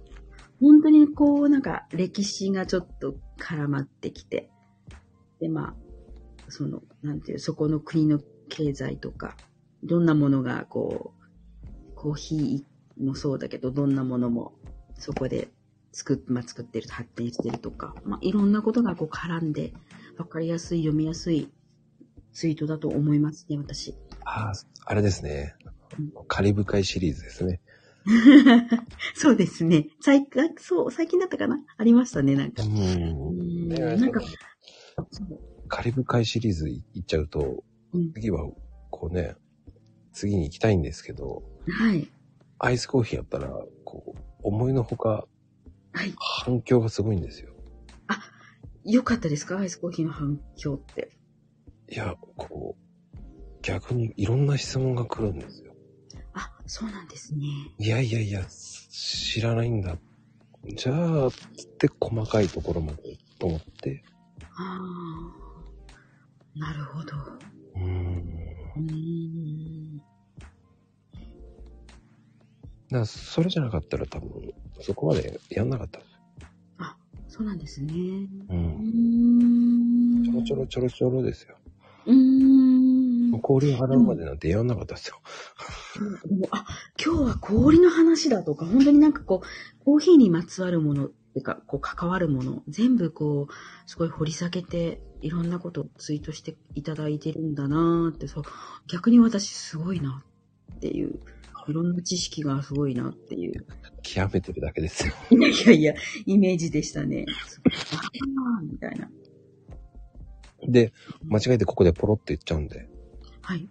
本当にこう、なんか歴史がちょっと絡まってきて、で、まあ、その、なんていう、そこの国の経済とか、どんなものがこう、コーヒーもそうだけど、どんなものもそこで作っ、まあ、作ってる、発展してるとか、まあ、いろんなことがこう絡んで、わかりやすい、読みやすいツイートだと思いますね、私。ああ、あれですねうん。カリブ海シリーズですね。そうですね。最近、あそう、最近だったかな？ありましたね、なんか。う。うんんねなんか、カリブ海シリーズ行っちゃうと、うん次は、こうね、次に行きたいんですけど、はい。アイスコーヒーやったら、こう、思いのほか、はい。反響がすごいんですよ。よかったですか？アイスコーヒーの反響って。いや、こう、逆にいろんな質問が来るんですよ。あ、そうなんですね。いやいやいや、知らないんだ。じゃあ、つって細かいところまでと思って。ああ。なるほど。うーん。うーん。だそれじゃなかったら多分、そこまでやんなかった。そうなんですね。う。うん。ちょろちょろちょろちょろですよ。うーん。氷を払うまでなんてやんなかったですよ。あ、今日は氷の話だとか、本当になんかこう、コーヒーにまつわるものってか、こう関わるもの、全部こう、すごい掘り下げて、いろんなことをツイートしていただいてるんだなーって、そう、逆に私すごいなっていう、いろんな知識がすごいなっていう。極めてるだけですよ。いやいやいや、イメージでしたね。あーみたいな。で、間違えてここでポロッと言っちゃうんで、はい。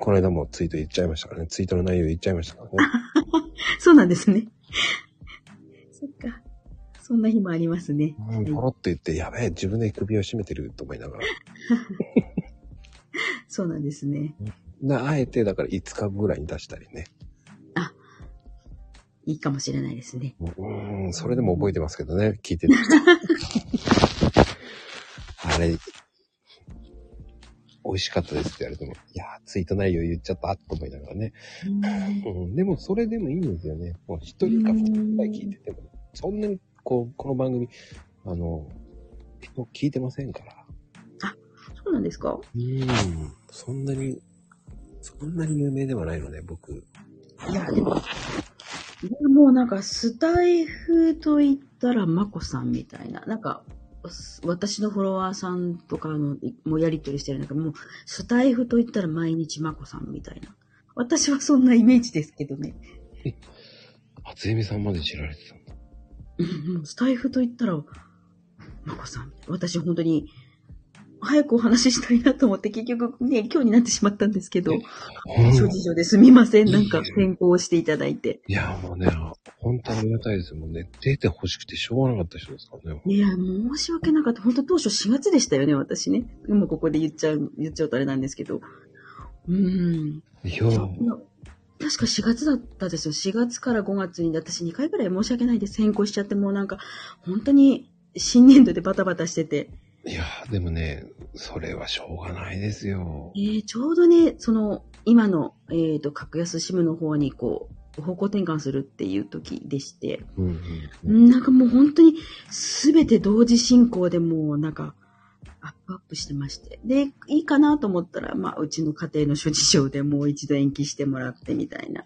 この間もツイート言っちゃいましたからね。ツイートの内容言っちゃいましたからね。そうなんですね。そっか。そんな日もありますね。うん、ポロッと言って、やべえ、自分で首を絞めてると思いながら。そうなんですね。なあえて、だから5日ぐらいに出したりね。いいかもしれないですね。うーん、それでも覚えてますけどね、聞いてる。あれ、美味しかったですって言われても、いやー、ツイート内容言っちゃったと思いながらね。うん、でもそれでもいいんですよね。もう一人か二人ぐらい聞いてても、そんなに、こう、この番組、あの、人聞いてませんから。そうなんですか？うん、そんなに、そんなに有名ではないので、僕。いや、でも、もうなんか、スタイフと言ったら、マコさんみたいな。なんか、す私のフォロワーさんとかの、いもうやりとりしてるなんかもう、スタイフと言ったら毎日マコさんみたいな。私はそんなイメージですけどね。初恵美さんまで知られてたんだ。スタイフと言ったら、マコさん。私本当に、早くお話ししたいなと思って結局ね、今日になってしまったんですけど、諸事情ですみません。なんか変更していただいて。いや、もうね、本当ありがたいですもんね。出て欲しくてしょうがなかった人ですからね。いや、申し訳なかった。本当当初4月でしたよね、私ね。今ここで言っちゃう、言っちゃうとあれなんですけど。うん。いや確か4月だったですよ。4月から5月に、私2回ぐらい申し訳ないです。変更しちゃって、もうなんか、本当に新年度でバタバタしてて。いや、でもね、それはしょうがないですよえ。ー、ちょうどね、その、今の、えっ、と、格安シムの方にこう、方向転換するっていう時でして、うんうんなんかもう本当に全て同時進行でもうなんか、アップアップしてまして。で、いいかなと思ったら、まあ、うちの家庭の諸事情でもう一度延期してもらってみたいな。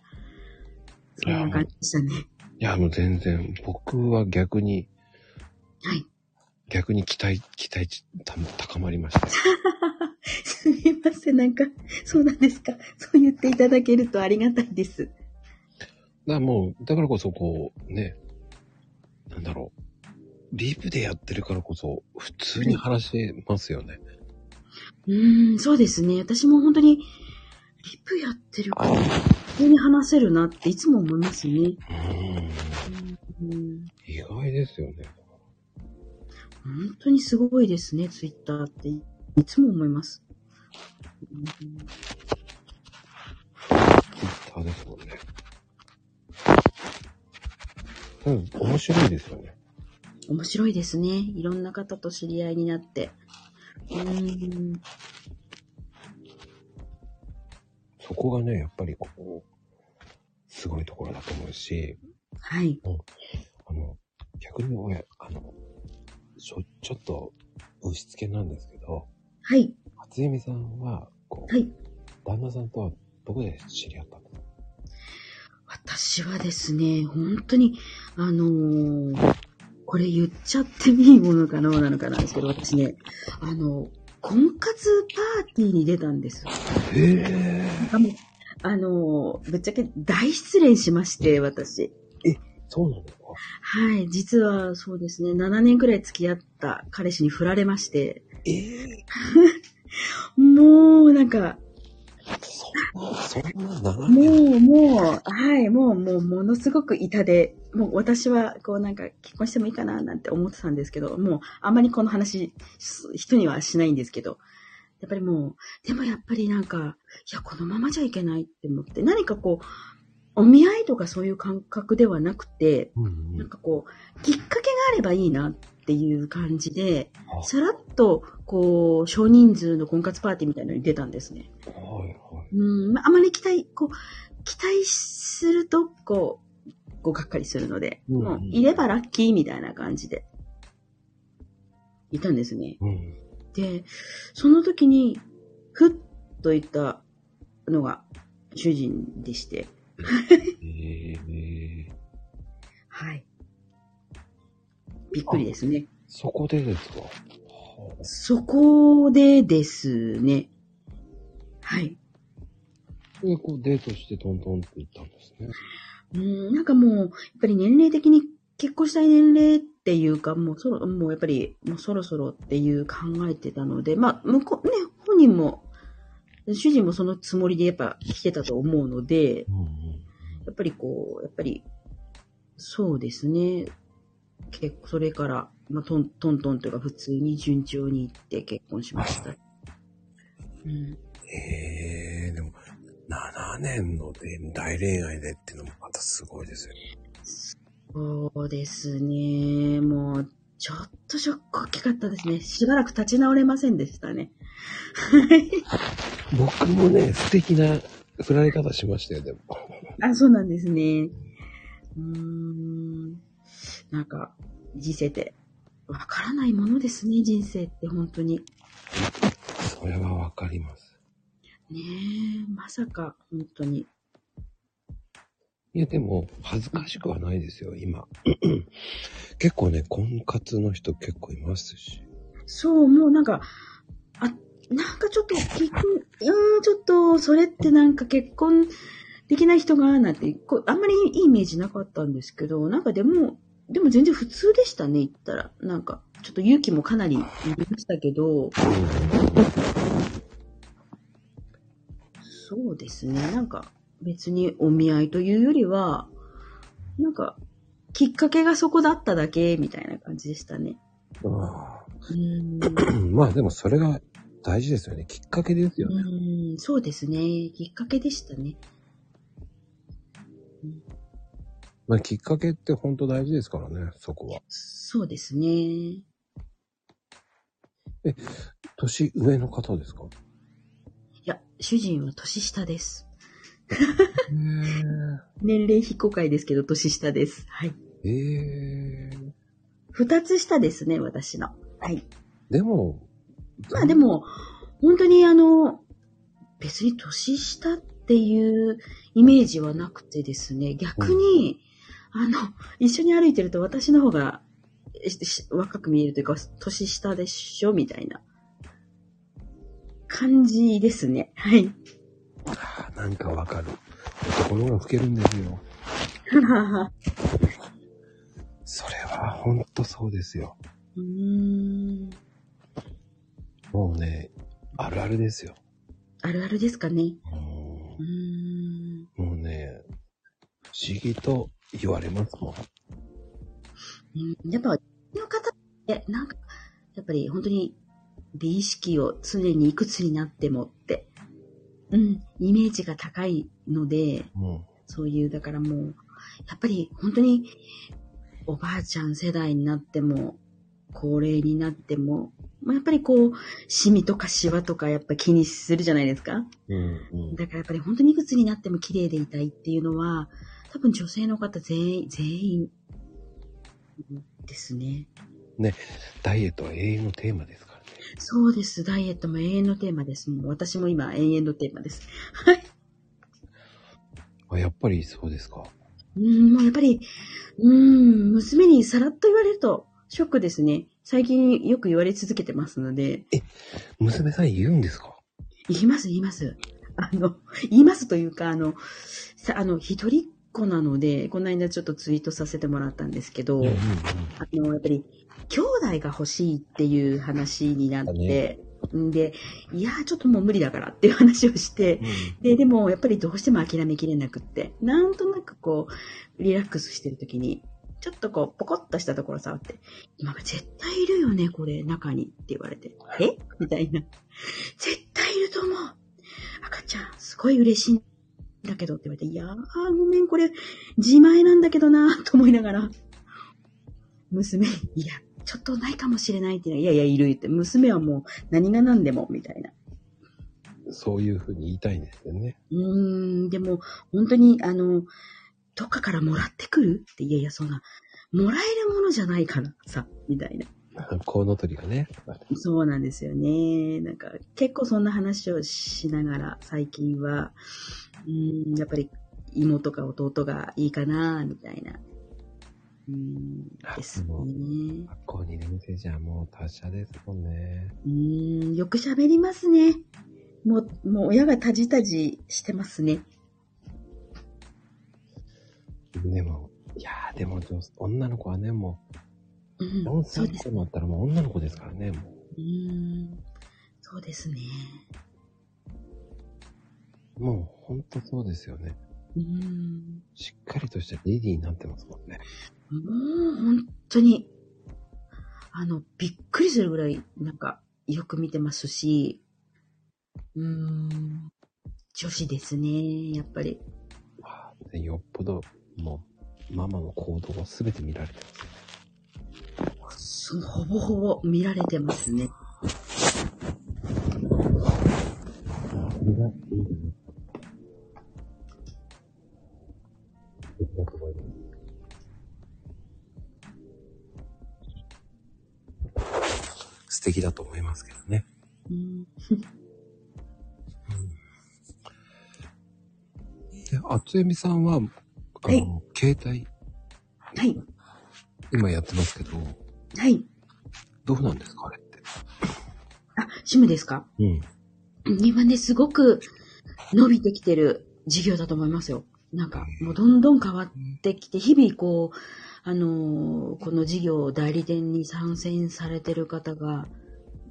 そんな感じでしたね。いや、もう全然、僕は逆に、はい。逆に期待、期待値た高まりました。すみません、なんか、そうなんですか。そう言っていただけるとありがたいです。だからもう、だからこそこう、ね、なんだろう。リプでやってるからこそ、普通に話せますよね。うーん、そうですね。私も本当に、リプやってるから、普通に話せるなっていつも思いますね。うん。うん意外ですよね。本当にすごいですね、ツイッターって。いつも思います。うんツイッターですもんね。うん、面白いですよね。面白いですね。いろんな方と知り合いになって。うーん。そこがね、やっぱりこう、すごいところだと思うし、はい。あの、逆に俺、あの、ちょ、ちょっと、押し付けなんですけど、はい。初恵美さんは、こう、はい。旦那さんとはどこで知り合ったの私はですね、本当に、あのーこれ言っちゃっていいものかななのかなんですけど、私ね、あの、婚活パーティーに出たんです。へえ。あの、あのぶっちゃけ大失恋しまして、私。そうなのか？はい、実はそうですね、7年くらい付き合った彼氏に振られまして、ええ もうなんか、そんな、そんな長も年。う、もう、はい、もう、もう、ものすごく痛手もう私は、こうなんか結婚してもいいかななんて思ってたんですけど、もうあんまりこの話、人にはしないんですけど、やっぱりもう、でもやっぱりなんか、いや、このままじゃいけないって思って、何かこう、お見合いとかそういう感覚ではなくて、うんうん、なんかこう、きっかけがあればいいなっていう感じで、さらっと、こう、少人数の婚活パーティーみたいなのに出たんですね。はいはい。うん、あまり期待、こう、期待すると、こう、ごがっかりするので、もう、いればラッキーみたいな感じで、いたんですね。うん、で、その時に、ふっと言ったのが主人でして、はい。びっくりですね。そこでですか？そこでですね。はい。で、こうデートしてトントンって言ったんですね。うん、なんかもう、やっぱり年齢的に結婚したい年齢っていうか、もうそろ、もうやっぱり、もうそろそろっていう考えてたので、まあ、向こう、ね、本人も主人もそのつもりでやっぱ来てたと思うので、やっぱりこう、やっぱり、そうですね。結構それから、まあ、トントンというか普通に順調に行って結婚しました。うん、え、年の大恋愛でっていうのもまたすごいですよね。そうですね。もう、ちょっとショック大きかったですね。しばらく立ち直れませんでしたね。僕もね、素敵な振られ方しましたよ、でも。あ、そうなんですね。うーん。なんか、人生って、わからないものですね、人生って本当に。それはわかります。ねえ、まさか、本当に。いや、でも、恥ずかしくはないですよ、今。結構ね、婚活の人結構いますし。そう、もうなんか、あ、なんかちょっと結婚、いやちょっと、それってなんか結婚できない人が、なんて、こあんまりいいイメージなかったんですけど、なんかでも、でも全然普通でしたね、言ったら。なんか、ちょっと勇気もかなりいりましたけど、そうですね、なんか別にお見合いというよりは、なんか、きっかけがそこだっただけ、みたいな感じでしたね。あまあでもそれが大事ですよね。きっかけですよね。うん、そうですね。きっかけでしたね。まあ、きっかけって本当大事ですからね、そこは。そうですね。え、年上の方ですか？主人は年下です。年齢非公開ですけど、年下です。はい。ええー。二つ下ですね、私の。はい。でも、まあでも、本当にあの、別に年下っていうイメージはなくてですね、逆に、あの、一緒に歩いてると私の方が若く見えるというか、年下でしょみたいな感じですね。はい。あなんかわかる。男の方が老けるんですよ。それはほんとそうですよ。うーん。もうね、あるあるですよ。あるあるですかね。うん。もうね、不思議と言われますもん。うん、やっぱ、の方って、なんか、やっぱり本当に美意識を常にいくつになってもって、うん、イメージが高いので、うん、そういう、だからもう、やっぱり本当におばあちゃん世代になっても、高齢になっても、まあ、やっぱりこう、シミとかシワとかやっぱ気にするじゃないですか。うんうん、だからやっぱり本当にいくつになっても綺麗でいたいっていうのは、多分女性の方全員、全員ですね。ね、ダイエットは永遠のテーマです。そうです。ダイエットも永遠のテーマです。もう私も今永遠のテーマです。はい。あ、やっぱりそうですか。うん、もうやっぱり、うん、娘にさらっと言われると、ショックですね。最近よく言われ続けてますので。え、娘さん言うんですか？言います、言います。あの、言いますというか、あの、さ、あの、一人っ子なので、この間ちょっとツイートさせてもらったんですけど、あの、やっぱり、兄弟が欲しいっていう話になって、ね、んで、いやー、ちょっともう無理だからっていう話をして、うんで、でもやっぱりどうしても諦めきれなくって、なんとなくこう、リラックスしてる時に、ちょっとこう、ポコッとしたところ触って、今が絶対いるよね、これ、中にって言われて。え？みたいな。絶対いると思う。赤ちゃん、すごい嬉しいんだけどって言われて、いやー、ごめん、これ、自前なんだけどなと思いながら、娘に、いや、ちょっとないかもしれないって言うのいやいや、いるって、娘はもう何が何でも、みたいな。そういうふうに言いたいんですよね。うーん、でも、本当に、あの、どっかからもらってくるって、いやいや、そんな、もらえるものじゃないからさ、みたいな。コウノトリがね。そうなんですよね。なんか、結構そんな話をしながら、最近は、うーん、やっぱり、妹か弟がいいかな、みたいな。うーん、ですね。学校2年生じゃもう達者ですもんね。うーん、よく喋りますね。もう、もう親がタジタジしてますね。でも、いやーでも女女の子はね、もうう、4ん、そうです歳になったらもう女の子ですからね、もうーんそうですね。う。もうほんとそうですよね。うーんしっかりとしたレディーになってますもんね。もう本当に、あの、びっくりするぐらい、なんか、よく見てますし、うーん、女子ですね、やっぱり。よっぽど、もう、ママの行動を全て見られてます。そうほぼほぼ見られてますね。つえみさんは、あの、はい携帯、はい、今やってますけど、はい。どうなんですかあれって？あ、シムですか？うん。今ね、すごく伸びてきてる事業だと思いますよ。なんか、もうどんどん変わってきて、日々こう、あのーこの事業代理店に参戦されてる方が、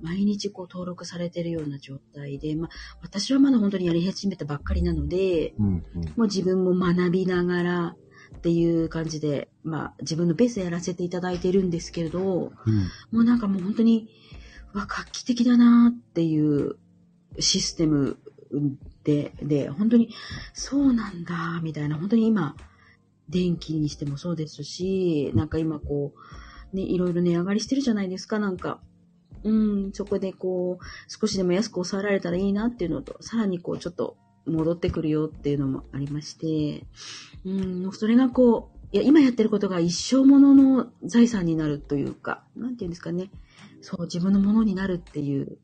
毎日こう登録されてるような状態で、まあ、私はまだ本当にやり始めたばっかりなので、うん、うん。もう自分も学びながらっていう感じで、まあ、自分のペースでやらせていただいてるんですけれど、うん。もうなんかもう本当に、わ、画期的だなっていうシステムで、で、本当に、そうなんだ、みたいな、本当に今、電気にしてもそうですし、なんか今こう、ね、いろいろ値上がりしてるじゃないですか、なんか。うん、そこでこう、少しでも安く抑えられたらいいなっていうのと、さらにこう、ちょっと戻ってくるよっていうのもありまして、うん、それがこう、いや、今やってることが一生ものの財産になるというか、なんていうんですかね。そう、自分のものになるっていう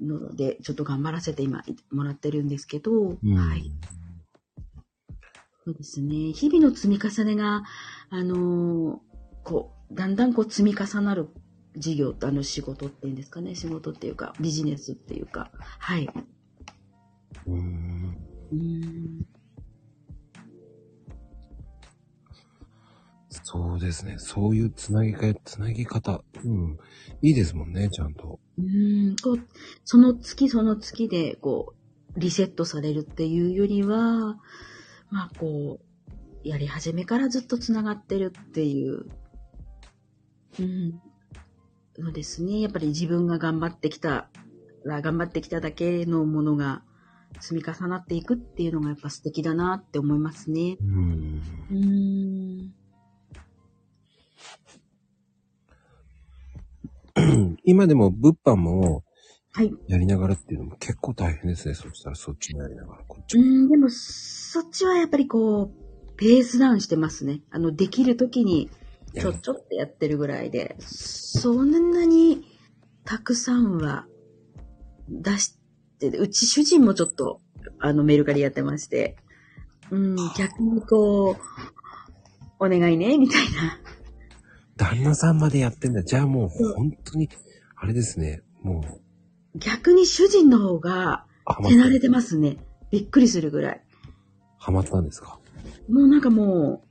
ので、ちょっと頑張らせて今もらってるんですけど、うんはい。そうですね。日々の積み重ねが、あのーこう、だんだんこう積み重なる事業、あの仕事っていうんですかね。仕事っていうか、ビジネスっていうか、はい。うん。うーん。そうですね。そういうつなぎか、つなぎ方。うん。いいですもんね、ちゃんと。うーん、こう、その月その月で、こう、リセットされるっていうよりは、まあ、こう、やり始めからずっと繋がってるっていう、うん、そうですね。やっぱり自分が頑張ってきたら、頑張ってきただけのものが積み重なっていくっていうのがやっぱ素敵だなって思いますね。うん。うーん。今でも物販もはい。やりながらっていうのも結構大変ですね。そしたらそっちもやりながら、こっちも。うん、でも、そっちはやっぱりこう、ペースダウンしてますね。あの、できるときに、ちょちょってやってるぐらいで、そんなにたくさんは出して、うち主人もちょっと、あの、メルカリやってまして、うん、逆にこう、お願いね、みたいな。旦那さんまでやってんだ。じゃあもう本当に、あれですね。もう、逆に主人の方が手慣れってますね。びっくりするぐらい。ハマったんですか？もうなんかもう、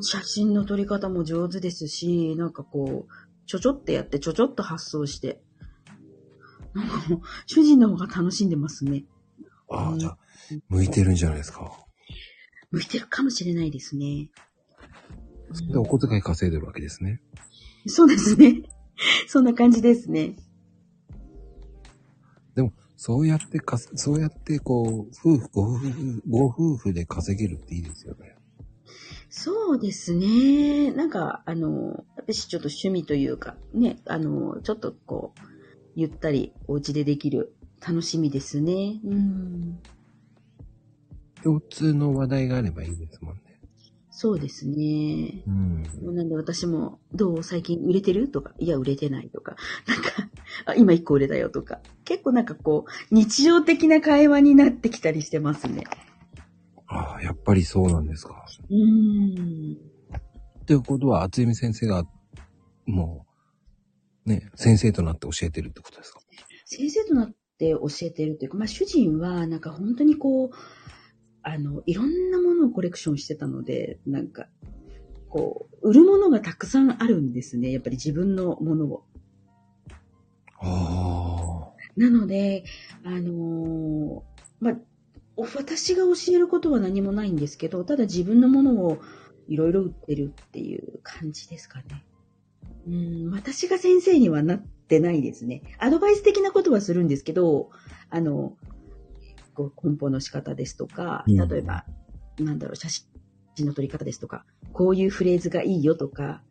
写真の撮り方も上手ですし、なんかこう、ちょちょってやって、ちょちょっと発送して、なんかもう、主人の方が楽しんでますね。ああ、じゃあ、向いてるんじゃないですか。向いてるかもしれないですね。それでお小遣い稼いでるわけですね。そうですね。そんな感じですね。でも、そうやってか、そうやってこう、夫婦、ご夫婦、ご夫婦で稼げるっていいですよね。そうですね。なんか、あの、私ちょっと趣味というか、ね、あの、ちょっとこう、ゆったりお家でできる楽しみですね。うん。共通の話題があればいいですもんね。そうですね。うん。なんで私も、どう最近売れてるとか、いや、売れてないとか、なんか、あ今一個売れたよとか、結構なんかこう、日常的な会話になってきたりしてますね。ああ、やっぱりそうなんですか。うーん。っていうことは、厚由美先生が、もう、ね、先生となって教えてるってことですか？先生となって教えてるというか、まあ主人はなんか本当にこう、あの、いろんなものをコレクションしてたので、なんか、こう、売るものがたくさんあるんですね。やっぱり自分のものを。あなので、あのーまあ、お私が教えることは何もないんですけど、ただ自分のものをいろいろ売ってるっていう感じですかね。うん、私が先生にはなってないですね。アドバイス的なことはするんですけど、あの、こう梱包の仕方ですとか、うん例えば、なんだろう、写真の撮り方ですとか、こういうフレーズがいいよとか、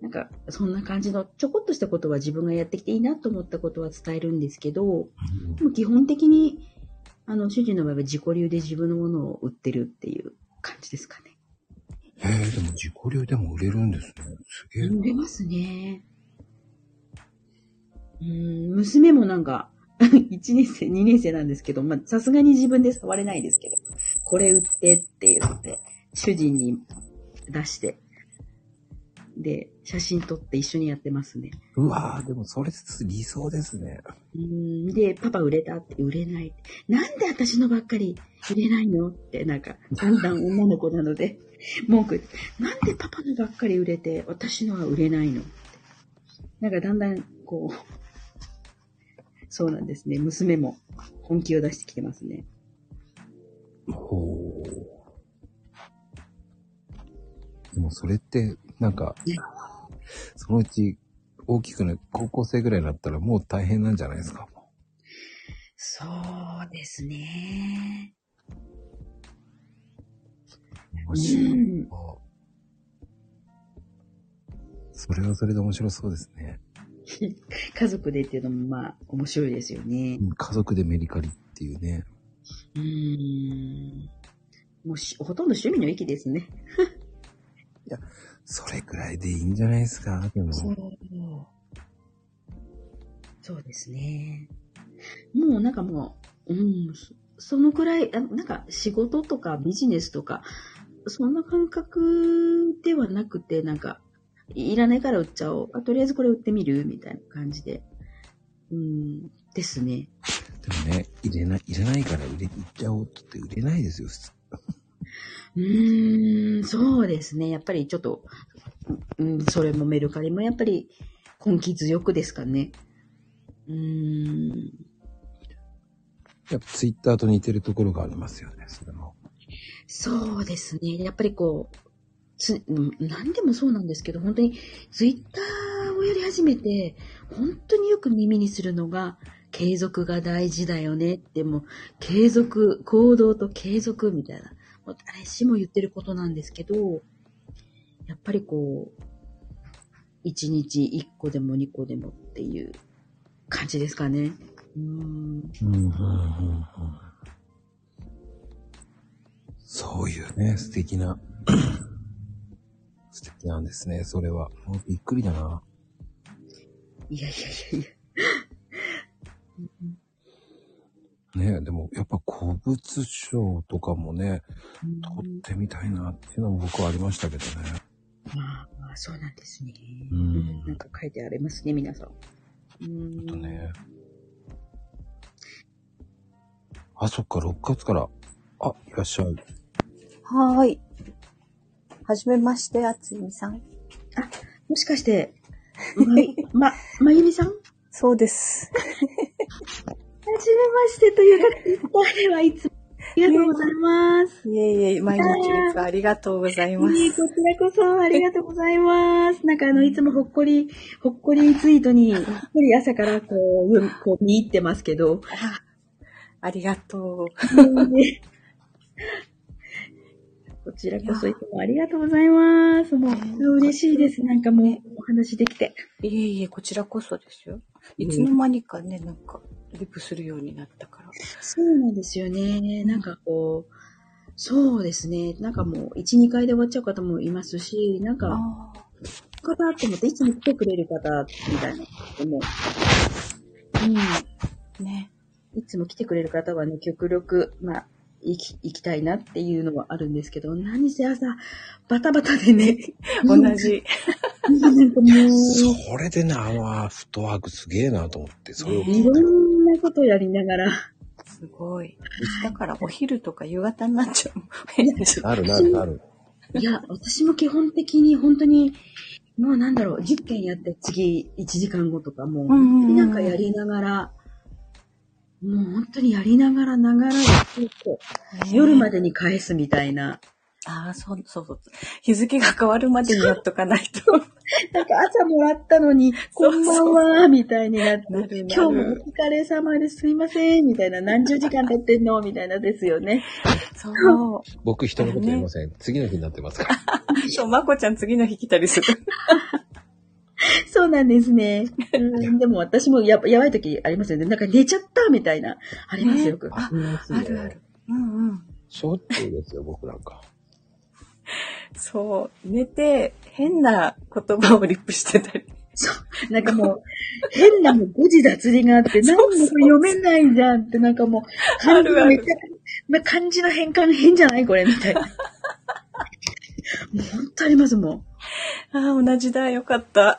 なんか、そんな感じのちょこっとしたことは自分がやってきていいなと思ったことは伝えるんですけど、あ。でも基本的に、あの、主人の場合は自己流で自分のものを売ってるっていう感じですかね。へえ、でも自己流でも売れるんですね。すげえな。売れますね。うん、娘もなんか、1年生、2年生なんですけど、まあ、さすがに自分で触れないですけど、これ売ってって言って、主人に出して、で、写真撮って一緒にやってますね。うわぁ、でもそれ理想ですね。うんで、パパ売れたって売れない。なんで私のばっかり売れないのって、なんか、だんだん女の子なので、文句なんでパパのばっかり売れて、私のは売れないのって。なんかだんだん、こう、そうなんですね。娘も本気を出してきてますね。ほう。でもそれって、なんかね、そのうち大きくな、高校生ぐらいになったらもう大変なんじゃないですか？そうですね。面白い。うんそれはそれで面白そうですね。家族でっていうのもまあ面白いですよね。家族でメリカリっていうね。うーん。もうしほとんど趣味の域ですね。それくらいでいいんじゃないですか？でも。そう。そうですね。もうなんかもう、うん、そそのくらい、あなんか仕事とかビジネスとか、そんな感覚ではなくて、なんか、いらないから売っちゃおう。あとりあえずこれ売ってみるみたいな感じで。うん、ですね。でもね、入れない、入れないから売れ、売っちゃおうって言って売れないですよ、普通うーん、そうですね。やっぱりちょっと、うん、それもメルカリもやっぱり根気強くですかね。うーん。やっぱツイッターと似てるところがありますよね、それも。そうですね。やっぱりこう、つ、うん何でもそうなんですけど、本当にツイッターをやり始めて、本当によく耳にするのが、継続が大事だよねって、もう、継続、行動と継続みたいな、誰しも言ってることなんですけど、やっぱりこう、1日1個でも2個でもっていう感じですかね。うーん。うん、うん、うん、うん。そういうね、素敵な、素敵なんですね、それは。もうびっくりだな。いやいやいやいや。ねでもやっぱ古物商とかもね、撮ってみたいなっていうのも僕はありましたけどね。まあ、まあ、そうなんですね。うんなんか書いてありますね、皆さん。うんとね。あ、そっか、6月から。あ、いらっしゃい。はーい。はじめまして、あつみさん。もしかして、ま、ま、まゆみさん？そうです。ましてという方ではいつもありがとうございます。いえいえ、毎日いつもありがとうございます。いえこちらこそありがとうございます。なんかあの、いつもほっこり、ほっこりツイートに、ほっこり朝からこう、こう見入ってますけど、あありがとねこちらこそいつもありがとうございます。もう、嬉しいです。なんかもう、お話できて。う。いえいえ、こちらこそですよ。いつの間にかね、なんか、リプするようになったから。そうなんですよね。なんかこう、そうですね。なんかもう、1、2回で終わっちゃう方もいますし、なんか、あ方と思って、いつも来てくれる方、みたいなでも。うん。いつも来てくれる方はね、極力、まあ、行き、行きたいなっていうのはあるんですけど、何せ朝、バタバタでね、同じ。それでね、あのフットワークすげえなと思って、それをいろんなことやりながら、すごい。だから、お昼とか夕方になっちゃうなるなるなる。いや、私も基本的に本当に、もうなんだろう、10件やって次1時間後とかもなんかやりながら、もう本当にやりながらながらやって夜まで。でに返すみたいな。ああ、そうそうそう。日付が変わるまでにやっとかないと。なんか朝もらったのに、こんばんは、みたいになって、今日もお疲れ様です、すいません、みたいな、何十時間経ってんのみたいなですよね。そう。僕一言言いません。次の日になってますから。そう、まこちゃん次の日来たりする。そうなんですね。うん、でも私もややばい時ありますよね。なんか寝ちゃったみたいな。ありますよ、よく。ねありますよあるある。うんうん。しょっちゅうですよ、僕なんか。そう。寝て、変な言葉をリップしてたり。なんかもう、変なもう誤字脱字があって、なんでこれ読めないじゃんって、なんかもう、漢字あるあるめっちゃ、ま漢字の変換変じゃないこれみたいな。もう本当ありますもん。ああ、同じだ。よかった。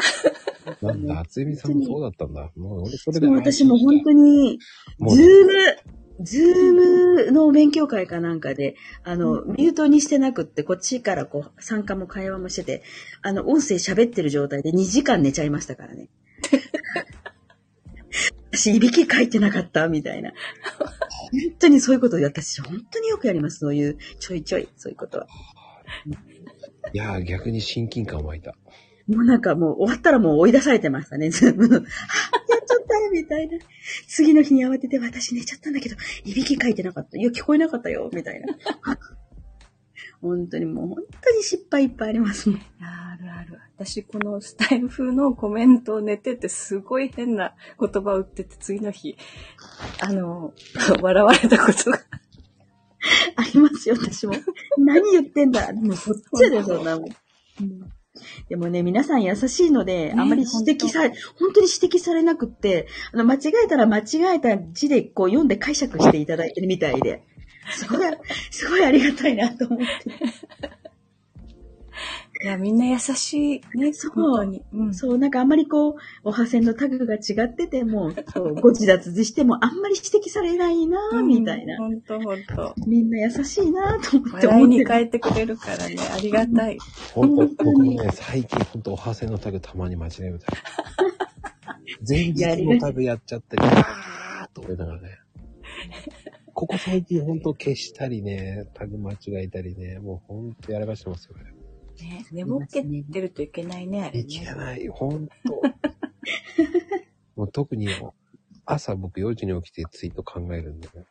なんだ、あつゆみさんもそうだったんだ。もう俺それで私も本当に、ズーム、ズームの勉強会かなんかで、あの、ミュートにしてなくって、こっちからこう、参加も会話もしてて、あの、音声喋ってる状態で2時間寝ちゃいましたからね。私、いびき書いてなかったみたいな。本当にそういうことを私、本当によくやります。そういう、ちょいちょい、そういうことは。いやー、逆に親近感湧いた。もうなんかもう終わったらもう追い出されてましたね、ズ ームやっちゃったよみたいな。次の日に慌てて私寝ちゃったんだけど、いびき書いてなかった。いや、聞こえなかったよ、みたいな。本当にもう本当に失敗いっぱいありますもん。あるある。私、このスタイル風のコメントを寝てて、すごい変な言葉を打ってて、次の日、あの、笑われたことが。ありますよ、私も。何言ってんだ。もうそっちやで、そんなもん。うんでもね、皆さん優しいので、ねあんまり指摘され、本当に指摘されなくって、あの、間違えたら間違えた字でこう読んで解釈していただいてるみたいで、すごい、すごいありがたいなと思って。いや、みんな優しいね、そう。うん。そう、なんかあんまりこう、おはせんのタグが違ってても、ご自立自してもあんまり指摘されないなぁ、みたいな。ほんとほんと。みんな優しいなぁと思って笑い。に変えてくれるからね、ありがたい。本当本当に僕もね、最近本当おはせのタグたまに間違えるタグ。前日のタグやっちゃったり、あーっと思いながらね。ここ最近本当消したりね、タグ間違えたりね、もう本当やらかしてますよね。ね、寝ぼけてるといけないね、あれいけね。ない、本当 もう特に朝僕4時に起きてツイート考えるんでね。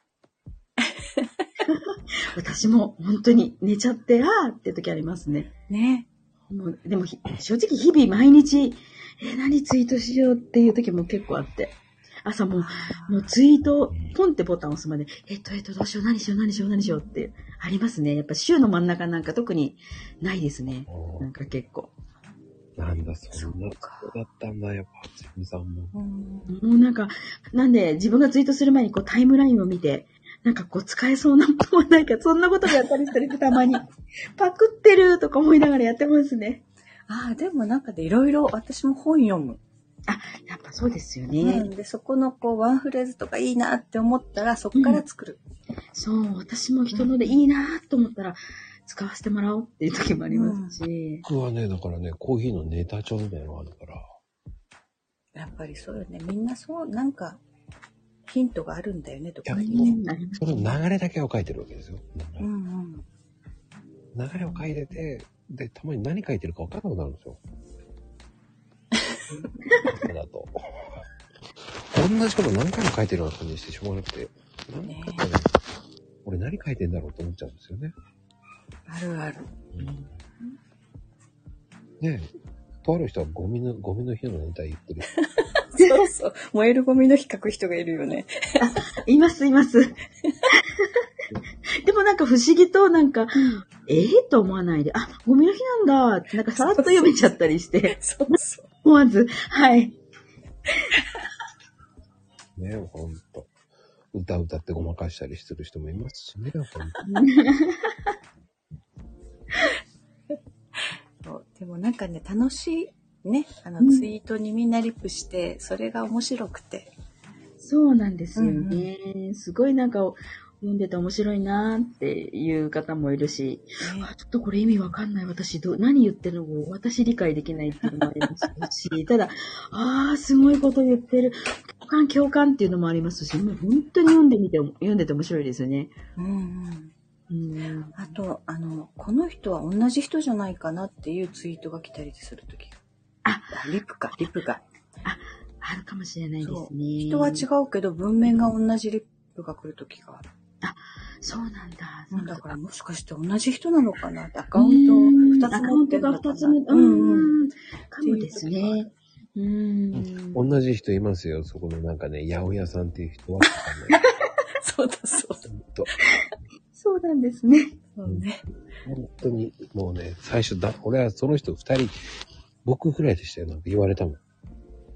私も本当に寝ちゃって、あーって時ありますね。ね。もうでもひ正直日々毎日、えー何ツイートしようっていう時も結構あって。朝もう、もうツイート、ポンってボタン押すまで、えっと、えっと、どうしよう、何しよう、何しよう、何しようって、ありますね。やっぱ週の真ん中なんか特にないですね。なんか結構。なんだ、そんなことだったんだ、やっぱ、つみさんも。うんもうなんか、なんで自分がツイートする前にこうタイムラインを見て、なんかこう使えそうなものはないか、そんなこともやったりしたりしてたまに。パクってるとか思いながらやってますね。ああ、でもなんかでいろいろ私も本読む。やっぱそうですようね。ん、で、そこのこうワンフレーズとかいいなって思ったら、そこから作る。そう、私も人のでいいなと思ったら、使わせてもらおうっていう時もありますし。僕はね、だからね、コーヒーのネタ帳みたいなのがあるから、やっぱりそうよね。みんなそう、なんか、ヒントがあるんだよね、とかいね。その流れだけを書いてるわけですよ。うんうん。流れを書いてて、で、たまに何書いてるか分からなくなるんですよ。だと。同じこと何回も書いてるような感じにしてしょうがなくて、なんねかね、俺何書いてんだろうと思っちゃうんですよね。あるある。ねえ、とある人はゴミの、ゴミの日のネタ言ってる。そうそう。燃えるゴミの日書く人がいるよね。います、います。でもなんか不思議となんか、ええと思わないで、あ、ゴミの日なんだって、なんかさらっと読めちゃったりして、そうそう。思わず、はい。ねえ、ほんと。歌歌ってごまかしたりする人もいますしね、ほんとそう でもなんかね、楽しいね、あの、うんツイートにみんなリップして、それが面白くて。そうなんですよね。すごいなんか、読んでて面白いなーっていう方もいるし、ねあちょっとこれ意味わかんない。私ど、何言ってるのか私理解できないっていうのもありますし、ただ、ああ、すごいこと言ってる。共感、共感っていうのもありますし、もう本当に読んでみて、読んでて面白いですよね。うんうん。うん。あと、あの、この人は同じ人じゃないかなっていうツイートが来たりするときが。あ、リップか、リップが。あるかもしれないですね。人は違うけど、文面が同じリップが来るときがある。そうなんだ。うんだからもしかして同じ人なのかな？ってアカウント2つアカウント持ってるのかな？が二つ目。ううんん、うん。うん。かもですね。うん。同じ人いますよ、そこのなんかね、八百屋さんっていう人は。そうだそうだ。そうなんですね。そうね。本当に、もうね、最初だ、俺はその人二人、僕ぐらいでしたよ、なんか言われたもん。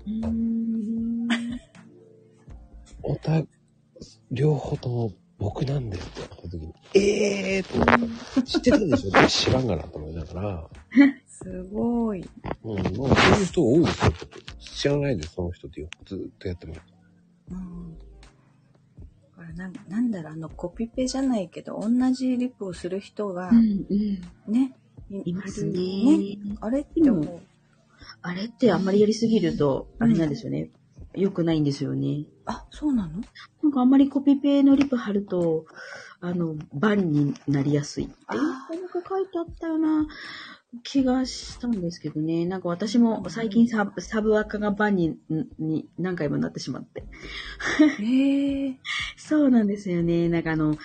うん。おた、両方とも僕なんですって言った時に、ええーと思った。知ってたでしょ？知らんがなと思いながら、すごい。うん、まあそういう人多いですよ。知らないです、その人ってずっとやってもらって。うん。だからなんなんだろう、あの、コピペじゃないけど、同じリップをする人がう、ん、うん。ね、いまするね。あれって思う。あれってあんまりやりすぎると、あれなんですよね。良くないんですよね。あ、そうなの？なんかあんまりコピペのリップ貼ると、あの、バンになりやすいっていうあーなんか書いてあったような気がしたんですけどね。なんか私も最近サブサブアカがバンにに何回もなってしまって。へえ。そうなんですよね。なんかあの、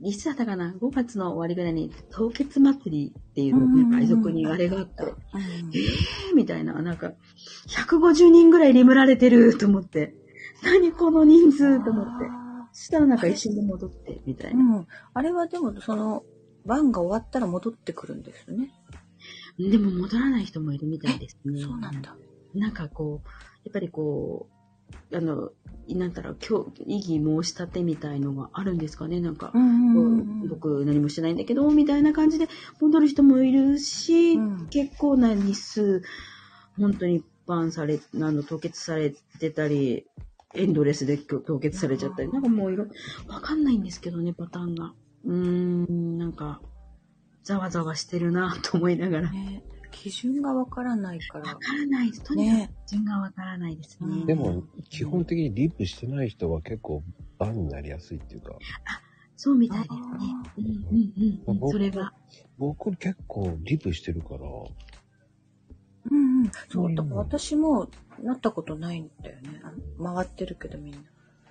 いつだったかな ?5 月の終わりぐらいに凍結祭りっていうのうんうんうんが海賊にあれがあって、うんえーみたいな、なんか、150人ぐらいリムられてると思って、何この人数と思って。あそしたらなんか一瞬で戻って、みたいな。ーうん。あれはでも、その、番が終わったら戻ってくるんですね。でも戻らない人もいるみたいですね。そうなんだ。なんかこう、やっぱりこう、あの、なんだろう、今日、異議申し立てみたいのがあるんですかね、なんか。う僕何もしてないんだけど、みたいな感じで戻る人もいるし、うん結構な日数、本当にバンされ、あの、凍結されてたり、エンドレスで凍結されちゃったり、なんかもういろ、わかんないんですけどね、パターンが。うーん、なんか、ざわざわしてるなと思いながら。わね、基準がわからないから。からないです。とにかねく、順がわからないですね。うんでも、基本的にリップしてない人は結構バンになりやすいっていうか、そうみたいですねあ。うんうんうんうん。それは。僕結構リップしてるから、うんうん。そうう、んだから私もなったことないんだよね。回ってるけどみんな。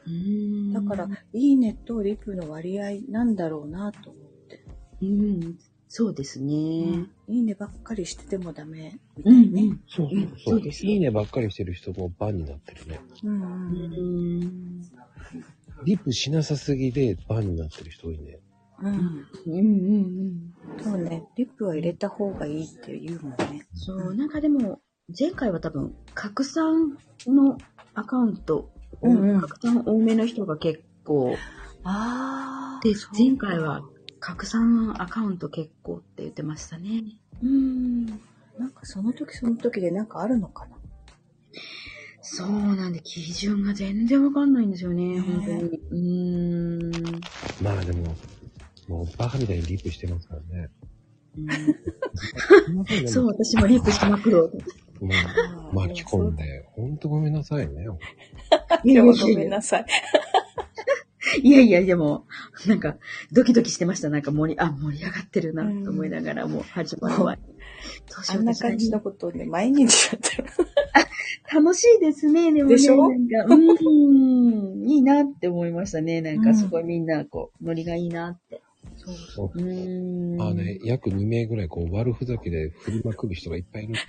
うーんだから、いいねとリプの割合なんだろうなと思って。うん、そうですね。いいねばっかりしててもダメみたうんいね。うん。そううんそうですいいねばっかりしてる人もバンになってるね。うんううんーんリップしなさすぎでバンになってる人多いね。うん。うんうんうん。そうね、リップは入れた方がいいって言うもんね。そう、なんかでも、前回は多分、拡散のアカウント、うんうん拡散多めの人が結構、あで、前回は拡散アカウント結構って言ってましたね。うん。なんかその時その時でなんかあるのかな？そうなんで、基準が全然わかんないんですよね、ね本当に。うーん。まあでも、もうバカみたいにリップしてますからね。うんそう、私もリップしまくろうと。もう巻き込んで、ほんとごめんなさいね。今日はごめんなさい。いやいや、でも、なんか、ドキドキしてました。なんか盛り、あ、盛り上がってるな、と思いながら、もう始まる前に。あん私感じのことをね、毎日やってる。楽しいですね、でもね。でしょ？なんか、うーん、いいなって思いましたね。なんか、うんすごいみんな、こう、ノリがいいなって。そうそうん。あのね、約2名ぐらいこう悪ふざけで振りまくる人がいっぱいいる。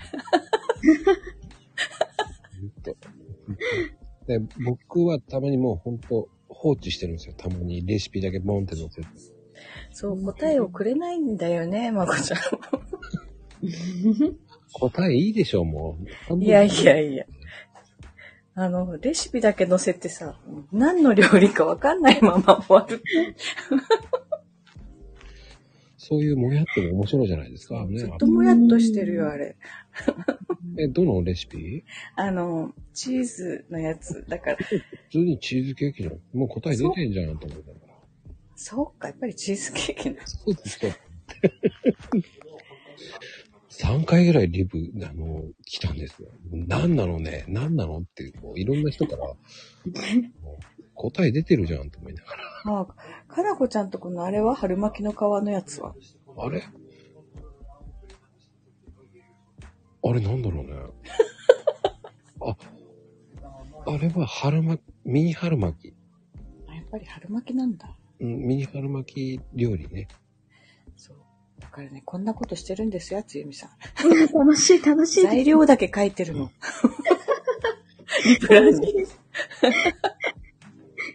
で僕はたまにもうほんと放置してるんですよ。たまにレシピだけボンって載せて。そう、答えをくれないんだよね、まこちゃ答えいいでしょう、もう。ん。いやいやいや。あの、レシピだけ載せてさ、何の料理かわかんないまま終わる。そういうもやっても面白いじゃないですか。ねずっともやっとしてるよ、あれ。え、どのレシピ？あの、チーズのやつ。だから、普通にチーズケーキじゃん。もう答え出てんじゃんと思ったから。そうか、やっぱりチーズケーキな。そうですよ。3回ぐらいリブ、あの、来たんですよ。何なのね？何なのっていう、もういろんな人から、答え出てるじゃんと思いながら。あ、かなこちゃんとこのあれは？春巻きの皮のやつは？あれ？あれなんだろうね。あ、あれは春巻き、ミニ春巻き。あやっぱり春巻きなんだ。うん、ミニ春巻き料理ね。だからね、こんなことしてるんですよ、つゆみさん。楽しい、楽しい。材料だけ書いてるの。リプランに。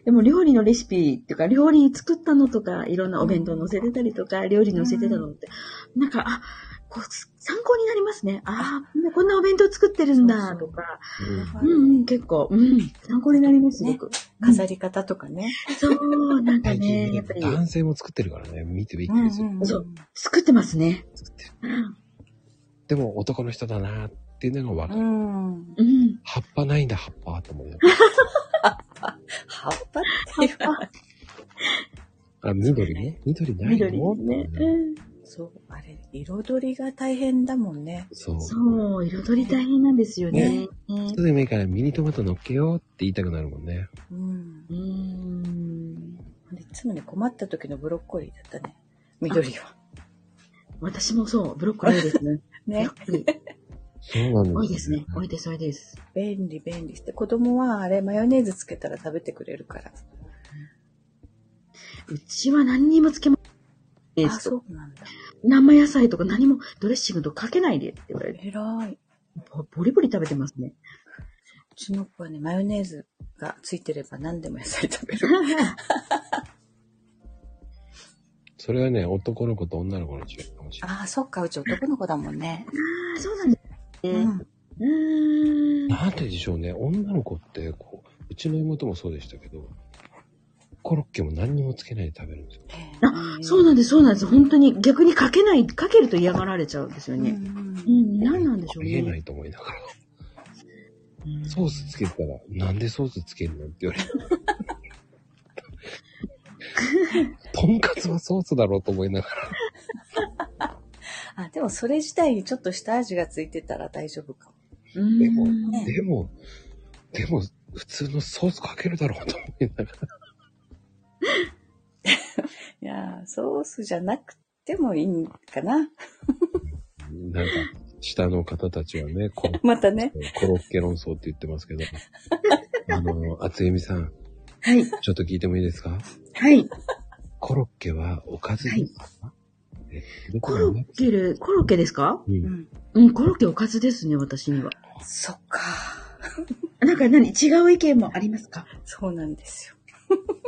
でも料理のレシピっていうか、料理作ったのとか、いろんなお弁当載せてたりとか、料理載せてたのって、なんか、あ、こう、参考になりますね。ああ、こんなお弁当作ってるんだ、とか。うんうんうん、結構、うん、参考になります、すごく。飾り方とかね。そう、なんかね、ねやっぱり、男性も作ってるからね、見てびっくりする。そう作ってますね。作ってるでも男の人だなっていうのがわかる。うん。うん。葉っぱないんだ、葉っぱと思いながら。葉っぱっていうか、あ、緑ね。緑ないの？緑ね。うんそう、あれ、彩りが大変だもんね。そう。そう、彩り大変なんですよね。ね人でもいいからミニトマト乗っけようって言いたくなるもんね。うん。うーん。いつもね、困った時のブロッコリーだったね。緑は。私もそう、ブロッコリーですね。ねそうなんです、多いですね。多いです、多いです。便利、便利して。子供はあれ、マヨネーズつけたら食べてくれるから。うちは何にもつけません。あ、そうなんだ。生野菜とか何もドレッシングとかけないでって言われて、偉い。ボボリボリ食べてますね。うちの子はね、マヨネーズがついてれば何でも野菜食べる。それはね、男の子と女の子の違いかもしれない。ああ、そっか、うち男の子だもんね。ああ、そうなんですね。うん。うーん。なんででしょうね。女の子って、こう、うちの妹もそうでしたけど、コロッケも何にもつけないで食べるんですよ。あ、そうなんです、そうなんです。本当に逆にかけない、かけると嫌がられちゃうんですようんね。うん、何なんでしょうね。言えないと思いながら。うんソースつけたら、なんでソースつけるのって言われる。とんかつはソースだろうと思いながら。あ、でもそれ自体にちょっと下味がついてたら大丈夫かも。うんでもねでも、でも、普通のソースかけるだろうと思いながら。いやーソースじゃなくてもいいんかな。なんか、下の方たちはね、コロまたね。コロッケ論争って言ってますけど、あの、厚恵美さん、はい、ちょっと聞いてもいいですか？はい。コロッケはおかずですか、えどこコロッケル、コロッケですか？う。うんん。うん、コロッケおかずですね、私には。そっか。なんか何？違う意見もありますか？そうなんですよ。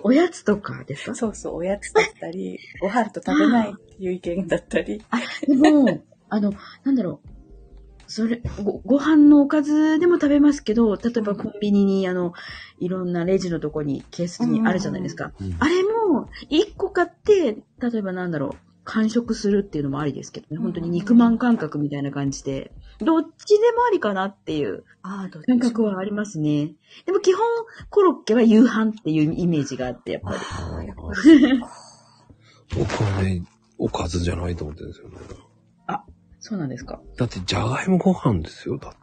おやつとかですか？そうそう、おやつだったり、ご飯と食べないっていう意見だったり。でも、あの、なんだろう。それ、ご、ご飯のおかずでも食べますけど、例えばコンビニに、あの、いろんなレジのとこに、ケースにあるじゃないですか。うんあれも、一個買って、例えばなんだろう、完食するっていうのもありですけどね。本当に肉まん感覚みたいな感じで、どっちでもありかなっていうああ、どっち感覚はありますね。でも基本、コロッケは夕飯っていうイメージがあって、やっぱり。ああ、やっぱりそうか。僕はね、おかずじゃないと思ってるんですよね。そうなんですか。だって、じゃがいもご飯ですよ。だって。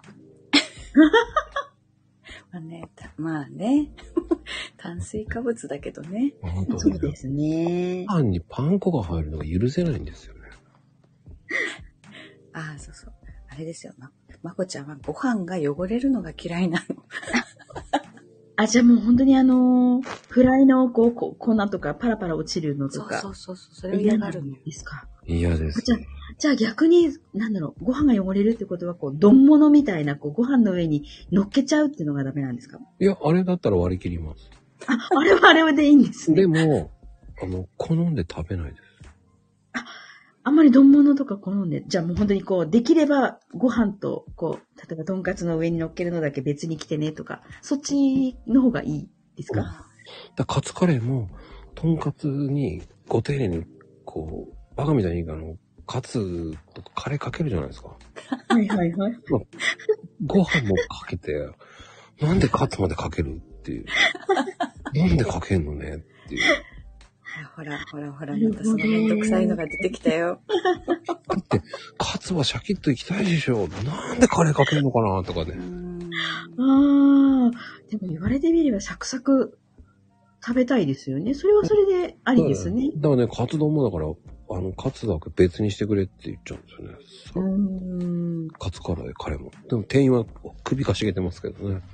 まあね、たまあね。炭水化物だけどね。本当に。そうですね。パンにパン粉が入るのが許せないんですよね。ああ、そうそう。あれですよ。ま、まこちゃんはご飯が汚れるのが嫌いなの。あ、じゃあもう本当にあのーフライのこうこ粉とかパラパラ落ちるのとそうか。そうそうそう。それを嫌がるの。ですか？嫌です。じゃあ、じゃあ逆に、なんだろう、ご飯が汚れるってことは、こう、丼物みたいな、こう、ご飯の上に乗っけちゃうっていうのがダメなんですか？いや、あれだったら割り切ります。あ、あれはあれでいいんですね。でも、あの、好んで食べないです。あんまり丼物とか好んで、じゃあもう本当にこう、できればご飯と、こう、例えば丼カツの上に乗っけるのだけ別に来てねとか、そっちの方がいいですか？あだカツカレーも、とんかつにご丁寧に、こう、バカみたいにあの、カツとかカレーかけるじゃないですか。はいはいはい。ご飯もかけて、なんでカツまでかけるっていう。なんでかけんのねっていう。ほら、ほら、ほら、またそのめんどくさいのが出てきたよ。だって、カツはシャキッといきたいでしょ。なんでカレーかけるのかなとかうね。ん。ああ、でも言われてみればサクサク食べたいですよね。それはそれでありですね。だからね、カツ丼もだから、あの、カツだけ別にしてくれって言っちゃうんですよね。うーん。カツカレー、カレーも。でも店員は首かしげてますけどね。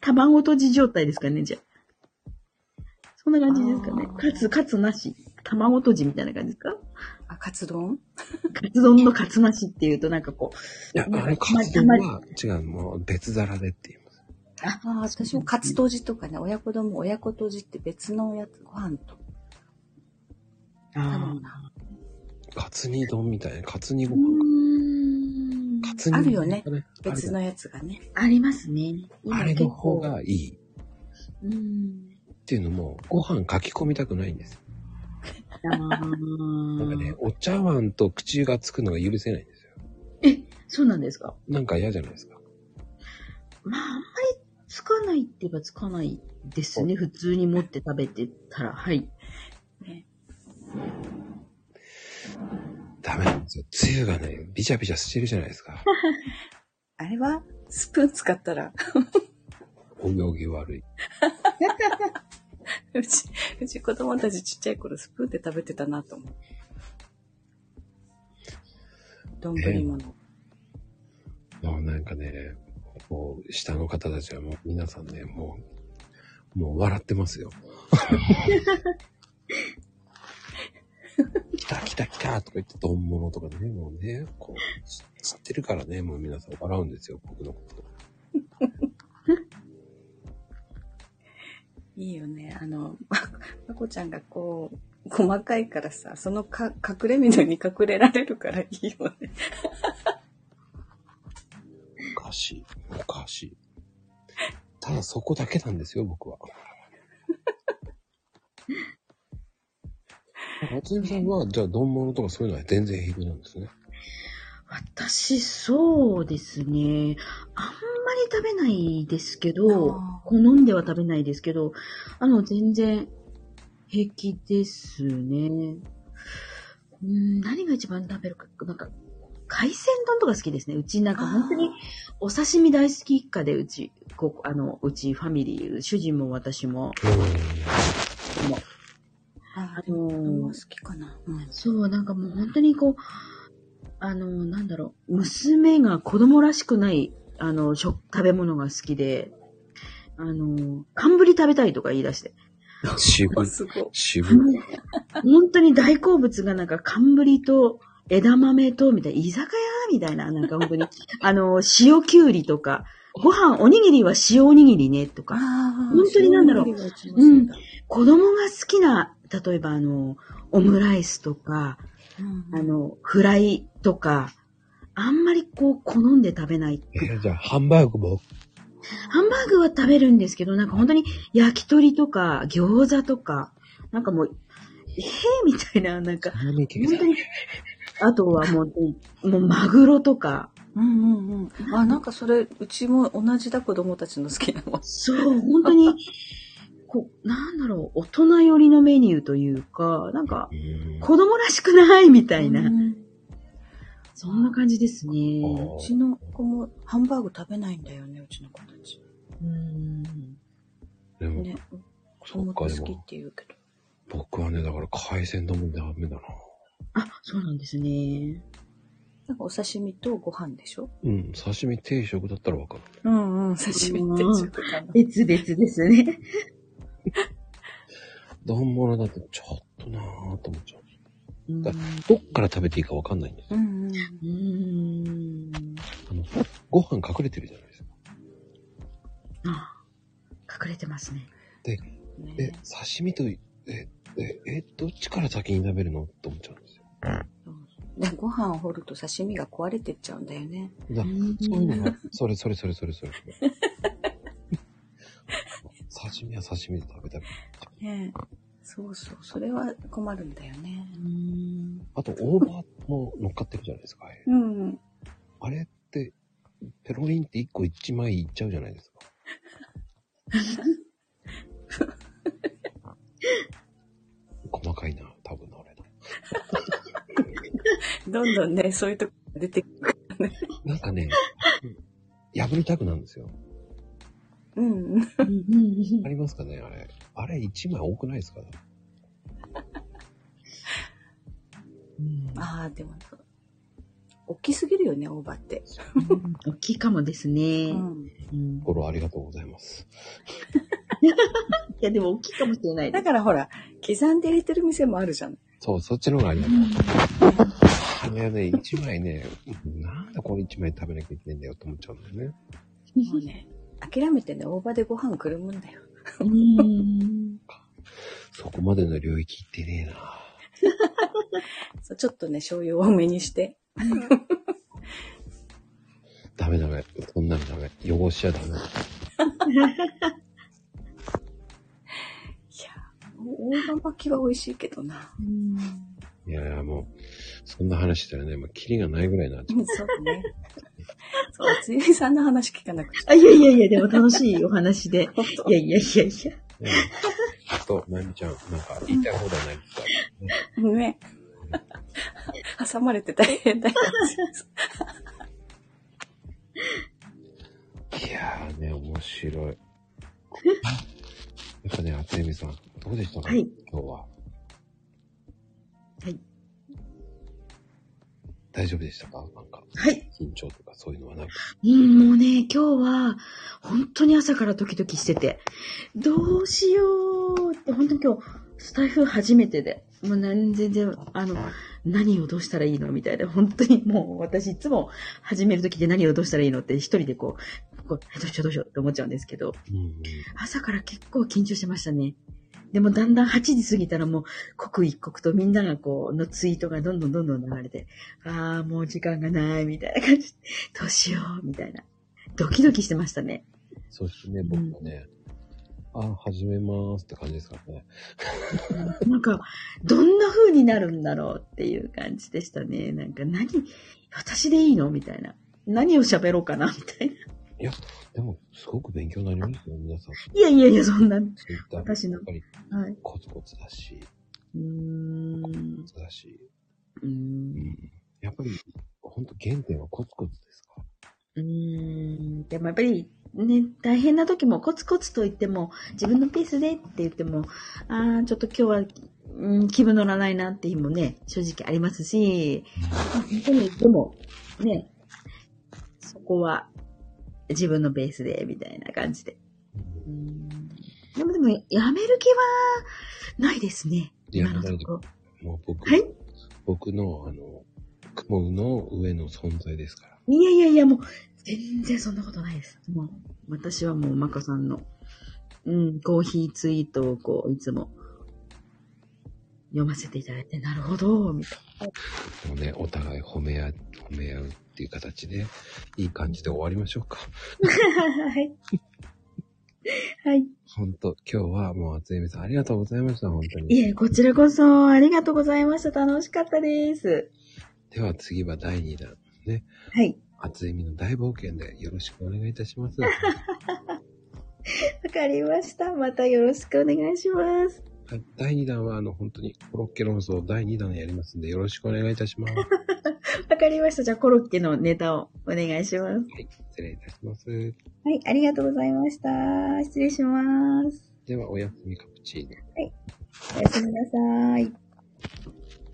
卵とじ状態ですかね、じゃあ。そんな感じですかねカツ、カツなし。卵とじみたいな感じですか？あ、カツ丼？カツ丼のカツなしっていうとなんかこいや、あなんかのカツ丼は違う、もう別皿でって言います。ああ、私もカツとじとかね、親子丼も親子とじって別のやつ、ご飯と。う、多あ分な。カツ煮丼みたいな、カツ煮ご飯。カツ煮あるよね別のやつがね。ありますね。あれの方がいい。うーん。っていうのも、ご飯書き込みたくないんです。あなんかねー、お茶碗と口がつくのが許せないんですよ。え、そうなんですか？なんか嫌じゃないですか。まあ、あんまりつかないって言えばつかないですね。普通に持って食べてたら。はい。ねダメなんですよ。つゆがね、ビチャビチャしてるじゃないですか。あれは、スプーン使ったら、お行儀悪い。うち、うち子供たちちっちゃい頃スプーンで食べてたなと思う。丼物。もうなんかね、もう下の方たちはもう皆さんね、もう、もう笑ってますよ。来た来た来たとか言って、丼物とかね、もうね、こう、知知ってるからね、もう皆さん笑うんですよ、僕のこと。いいよね。あの、ま、まこちゃんがこう、細かいからさ、そのか隠れ緑に隠れられるからいいよね。おかしい。おかしい。ただそこだけなんですよ、僕は。松井さんは、じゃあ、丼物とかそういうのは全然平気なんですね。私、そうですね。あんまり食べないですけど好んでは食べないですけど、あの、全然平気ですね。うん、何が一番食べるか、なんか、海鮮丼とか好きですね。うちなんか本当にお刺身大好き一家で、うち、ここ、あの、うちファミリー、主人も私も、もああの好きかな。うん。そう、なんかもう本当にこう、あの、なんだろう、娘が子供らしくない、あの、食、食べ物が好きで、あの、寒ブリ食べたいとか言い出して。渋い。すごい。渋い。本当に大好物がなんか寒ブリと枝豆と、みたいな、居酒屋みたいな、なんか本当に、あの、塩きゅうりとか、ご飯、おにぎりは塩おにぎりね、とか、ああ、本当になんだろううちもそうだ子供が好きな、例えばあの、オムライスとか、うんあの、フライとか、あんまりこう、好んで食べない。えーじゃあ、ハンバーグも、ハンバーグは食べるんですけど、なんか本当に焼き鳥とか餃子とか、なんかもう、えー、みたいな、なんか、本当に、あとはもう、もうマグロとか、うんうんうん。あ、なんかそれ、うちも同じだ、子供たちの好きなの。そう、本当に、こう、なんだろう、大人寄りのメニューというか、なんか、うん子供らしくないみたいな、うんそんな感じですね。あうちの子もハンバーグ食べないんだよね、うちの子たち。うん。でも、ね。そっか、好きっ、て言うけど。僕はね、だから海鮮丼もダメだな。あ、そうなんですね。なんかお刺身とご飯でしょ？うん、刺身定食だったらわかる。うんうん、刺身定食かな。別々ですね。丼物だとちょっとなぁと思っちゃう。うん。どっから食べていいかわかんないんですよ。うん。あの、ご飯隠れてるじゃないですか。あ、隠れてますね。えね、刺身と、え、え、え、どっちから先に食べるのって思っちゃうんですよ。で、ご飯を掘ると刺身が壊れてっちゃうんだよね。だそういうのが、それそれそれそれそれ。刺身は刺身で食べたくなっちゃうねそうそう、それは困るんだよね。うん。あと、大葉も乗っかってるじゃないですか。うん。あれって、ペロリンって1個1枚いっちゃうじゃないですか。細かいな、多分な、俺の。どんどんね、そういうとこが出てくる。なんかね、破りたくなるんですよ。うん。ありますかね、あれ。あれ1枚多くないですかああ、でも、大きすぎるよね、大葉って。大きいかもですね。うん。うんフォローありがとうございます。いや、でも大きいかもしれないでだす。からほら、刻んで入れてる店もあるじゃん。そう、そっちの方がありがとう。あれはね、1枚ね、なんでこれ1枚食べなきゃいけないんだよって思っちゃうんだよね。もうね、諦めてね、大葉でご飯くるむんだよ。うん。そこまでの領域行ってねえな。そうちょっとね、醤油多めにして。ダメダメ。そんなのダメ。汚しちゃダメ。いや、大葉巻きは美味しいけどな。いや、もう、そんな話したらね、もうキリがないぐらいになっちゃう。う んそうだね。そう、つゆみさんの話聞かなくちゃ。あ、いやいやいや、でも楽しいお話で。いやいやいやいや。ねちょっと、まゆみちゃん、なんか言いたい放題ないですか、ねね。挟まれて大変だよ。いやーね、面白い。やっぱね、厚みさん、どうでしたか、はい今日は。大丈夫でしたか？なんか、はい。緊張とかそういうのはなく。うん、もうね、今日は、本当に朝からドキドキしてて、どうしようって、本当に今日、スタイフ初めてで、もう何全然、あの、何をどうしたらいいのみたいな、本当にもう私いつも始めるときで何をどうしたらいいのって一人でこう、こうどうしようどうしようって思っちゃうんですけど、うんうん。朝から結構緊張してましたね。でもだんだん8時過ぎたらもう刻一刻とみんながこうのツイートがどんどんどんどん流れて、ああ、もう時間がないみたいな感じ。どうしようみたいな。ドキドキしてましたね。そしてね、僕はね、あ、始めますって感じですからね。なんか、どんな風になるんだろうっていう感じでしたね。なんか何、私でいいのみたいな。何を喋ろうかなみたいな。でも、すごく勉強になりますよ、皆さん。いやいやいや、そんな。ツイッター私のやっぱりはい。コツコツだし、うーん。コツだし、うんん。やっぱり、ほんと原点はコツコツですか？うーん。でもやっぱり、ね、大変な時もコツコツと言っても、自分のペースでって言っても、ああ、ちょっと今日は、うん、気分乗らないなっていう日もね、正直ありますし、本当に、でも、ね、そこは自分のペースで、みたいな感じで。でもでも、やめる気はないですね。や今のところ。もう僕、はい？僕の、あの、雲の上の存在ですから。いやいやいや、もう、全然そんなことないです。もう、私はもう、まこさんの、うん、コーヒーツイートをこう、いつも、読ませていただいて、なるほど、みたいもうね、お互い褒め合う、褒め合うっていう形で、いい感じで終わりましょうか。な。はい。はい。ほんと、今日はもう厚みさんありがとうございました、本当に。いえ、こちらこそ、ありがとうございました。楽しかったです。では次は第2弾。ね。はい。厚みの大冒険でよろしくお願いいたします。は わかりました。またよろしくお願いします。はい。第2弾は、あの、本当にコロッケ論争第2弾やりますんで、よろしくお願いいたします。は わかりました。じゃあ、コロッケのネタをお願いします。い。失礼いたします。はい、ありがとうございました。失礼します。では、おやすみカプチーノ。おやすみなさい。